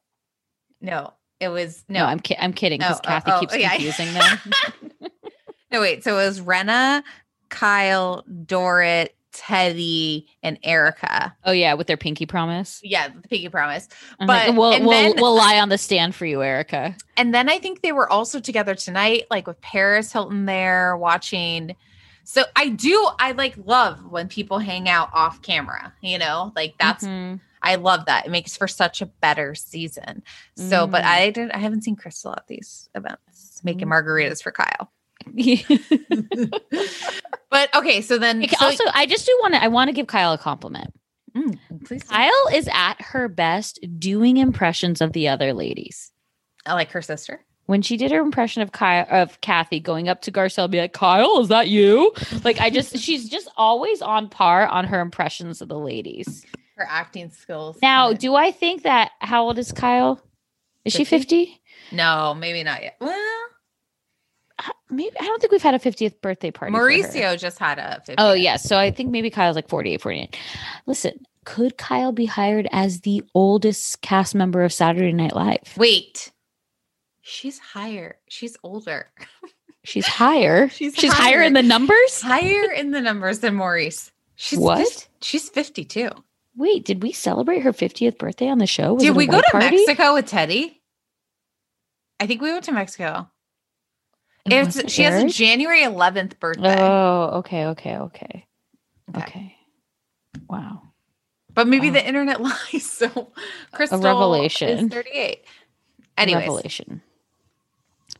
no, it was No, no, I'm, ki- I'm kidding because Oh, oh, Kathy oh, keeps yeah. (laughs) confusing them. no wait, so it was Rinna, Kyle, Dorit, Teddi, and Erika. oh, yeah. With their pinky promise. Yeah, the Pinky Promise. I'm But like, we'll, we'll, then- we'll lie on the stand for you, Erika. And then I think they were also together tonight, like with Paris Hilton there watching. So I do, I like love when people hang out off camera, you know, like that's, Mhm. I love that. It makes for such a better season. So, but Mm. I didn't. I haven't seen Crystal at these events making Mm. margaritas for Kyle. (laughs) But okay, so then, so- also, I just do want to. I want to give Kyle a compliment. Mm, please. Kyle is at her best doing impressions of the other ladies. I like her sister. When she did her impression of Kyle of Kathy going up to Garcelle, be like, "Kyle, is that you?" Like, I just (laughs) she's just always on par on her impressions of the ladies. Her acting skills. Now, do I think that how old is Kyle? Is she fifty? no, maybe not yet. Well, Maybe I don't think we've had a fiftieth birthday party. Mauricio just had a 50. Oh, yes. So I think maybe Kyle's like 48, 49. Listen, could Kyle be hired as the oldest cast member of Saturday Night Live? Wait, she's higher. She's older. (laughs) She's higher. (laughs) She's She's, higher. higher. in the numbers? higher in the numbers than Maurice. She's What? she's 52. Wait, did we celebrate her 50th birthday on the show? Was Did we go to party? Mexico with Teddi? I think we went to Mexico. It It's, she has a? January 11th birthday. Oh, okay, okay, okay. Okay. Okay. Wow. but maybe oh. the internet (laughs) lies. So Crystal revelation. is 38. Anyways, Revelation.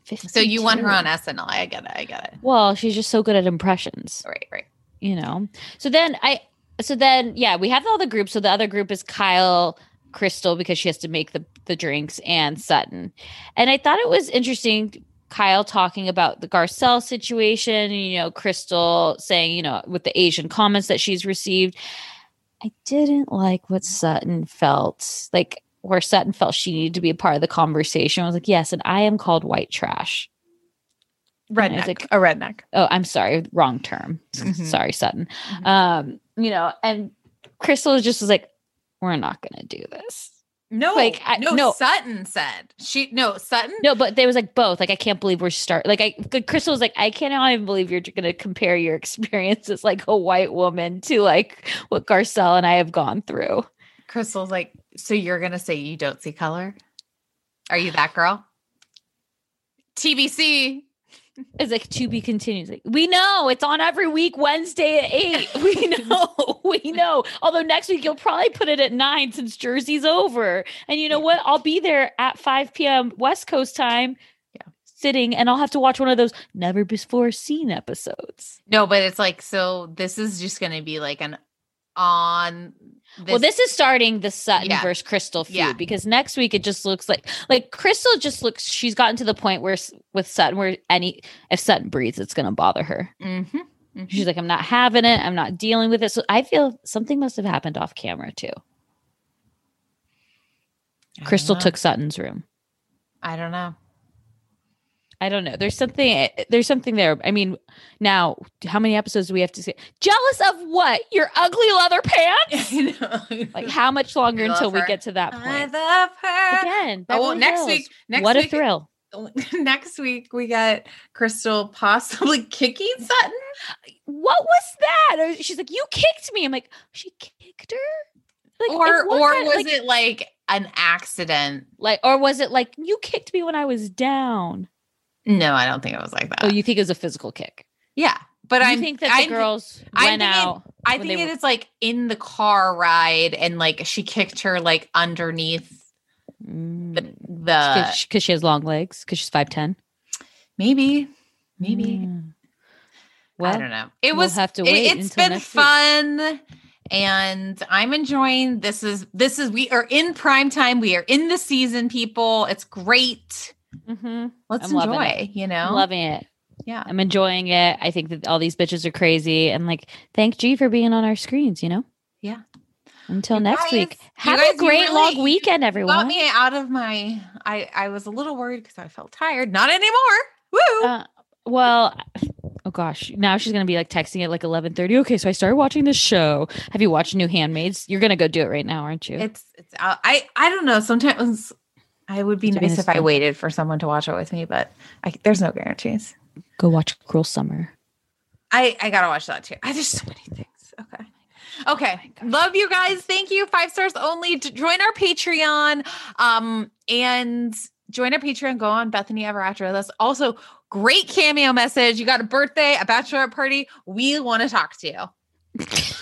so you want her on SNL. I get it. I get it. Well, she's just so good at impressions. Right, right. you know so then i so then yeah we have all the groups so the other group is kyle crystal because she has to make the the drinks and sutton and i thought it was interesting kyle talking about the garcelle situation you know crystal saying you know with the asian comments that she's received. I didn't like what sutton felt. Like where sutton felt she needed to be a part of the conversation. I was like yes and i am called white trash. Redneck. like- a redneck. oh i'm sorry wrong term. Mhm. sorry sutton. Um you know and crystal just was like we're not gonna do this No, Like, I- no, no. Sutton said she. No, Sutton. no but there was like both like i can't believe we're start like i crystal was like i cannot even believe you're gonna compare your experience as (laughs) like a white woman to like what garcelle and i have gone through Crystal's like, so you're gonna say you don't see color? Are you that girl? TBC. It's like to be continued like we know it's on every week wednesday at eight (laughs) we know (laughs) we know although next week you'll probably put it at nine since jersey's over and you know what i'll be there at 5 p.m west coast time Yeah. sitting and i'll have to watch one of those never before seen episodes No, but it's like so. This is just gonna be like an on. Well this is starting the sutton Yeah. versus crystal feud Yeah. because next week it just looks like like crystal just looks she's gotten to the point where with sutton where any if sutton breathes it's gonna bother her Mm-hmm. She's like, I'm not having it. I'm not dealing with it. So I feel something must have happened off camera too. Crystal took Sutton's room. I don't know. I don't know. There's something. Eh, eh, there's something there. I mean, now how many episodes do we have to see? Jealous of what? Your ugly leather pants? (laughs) I. Like how much longer I until we get to that I point? love her. Again. Oh, well, next Hills. week. Next what week, a thrill! (laughs) Next week we got Crystal possibly (laughs) kicking Sutton. What was that? Uh, she's like, you kicked me. I'm like, she kicked her. Like, or or kind- was like- it like an accident? like, or was it like you kicked me when I was down? No, I don't think it was like that. Oh, you think it was a physical kick? yeah, but I think that the I'm- girls I'm went thinking- out? I think it were- is like in the car ride, and like she kicked her like underneath the the because she has long legs because she's five ten. maybe maybe Mm. Well, I don't know. It we'll was have to it- wait It's until been next week. fun. And I'm enjoying this is this is we are in prime time. We are in the season, people. It's great. Mm-hmm. Let's I'm enjoy, you know? I'm loving it. Yeah. I'm enjoying it. I think that all these bitches are crazy. And like, thank G for being on our screens, you know? Yeah. Until You next guys- week. Have guys, a great really- long weekend, everyone. Got me out of my I I was a little worried because I felt tired. Not anymore. Woo. Uh, well, oh gosh, now she's gonna be like texting at like eleven thirty. Okay, so I started watching this show. Have you watched New Handmaids? You're gonna go do it right now, aren't you? it's it's out. I I don't know. Sometimes I would be It's nice if I waited for someone to watch it with me, but I, there's no guarantees. go watch Cruel Summer. I I gotta watch that too. I there's so many things. Okay. Okay. Love you guys. Thank you. Five stars only. Join our Patreon. Um and join our Patreon. Go on Bethany Ever After. That's also great cameo message. You got a birthday, a bachelorette party. We want to talk to you. (laughs) okay.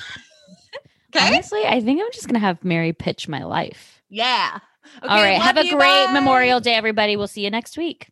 Honestly, I think I'm just gonna have Mary pitch my life. Yeah. Okay, All right. Have a great. Memorial Day, everybody. We'll see you next week.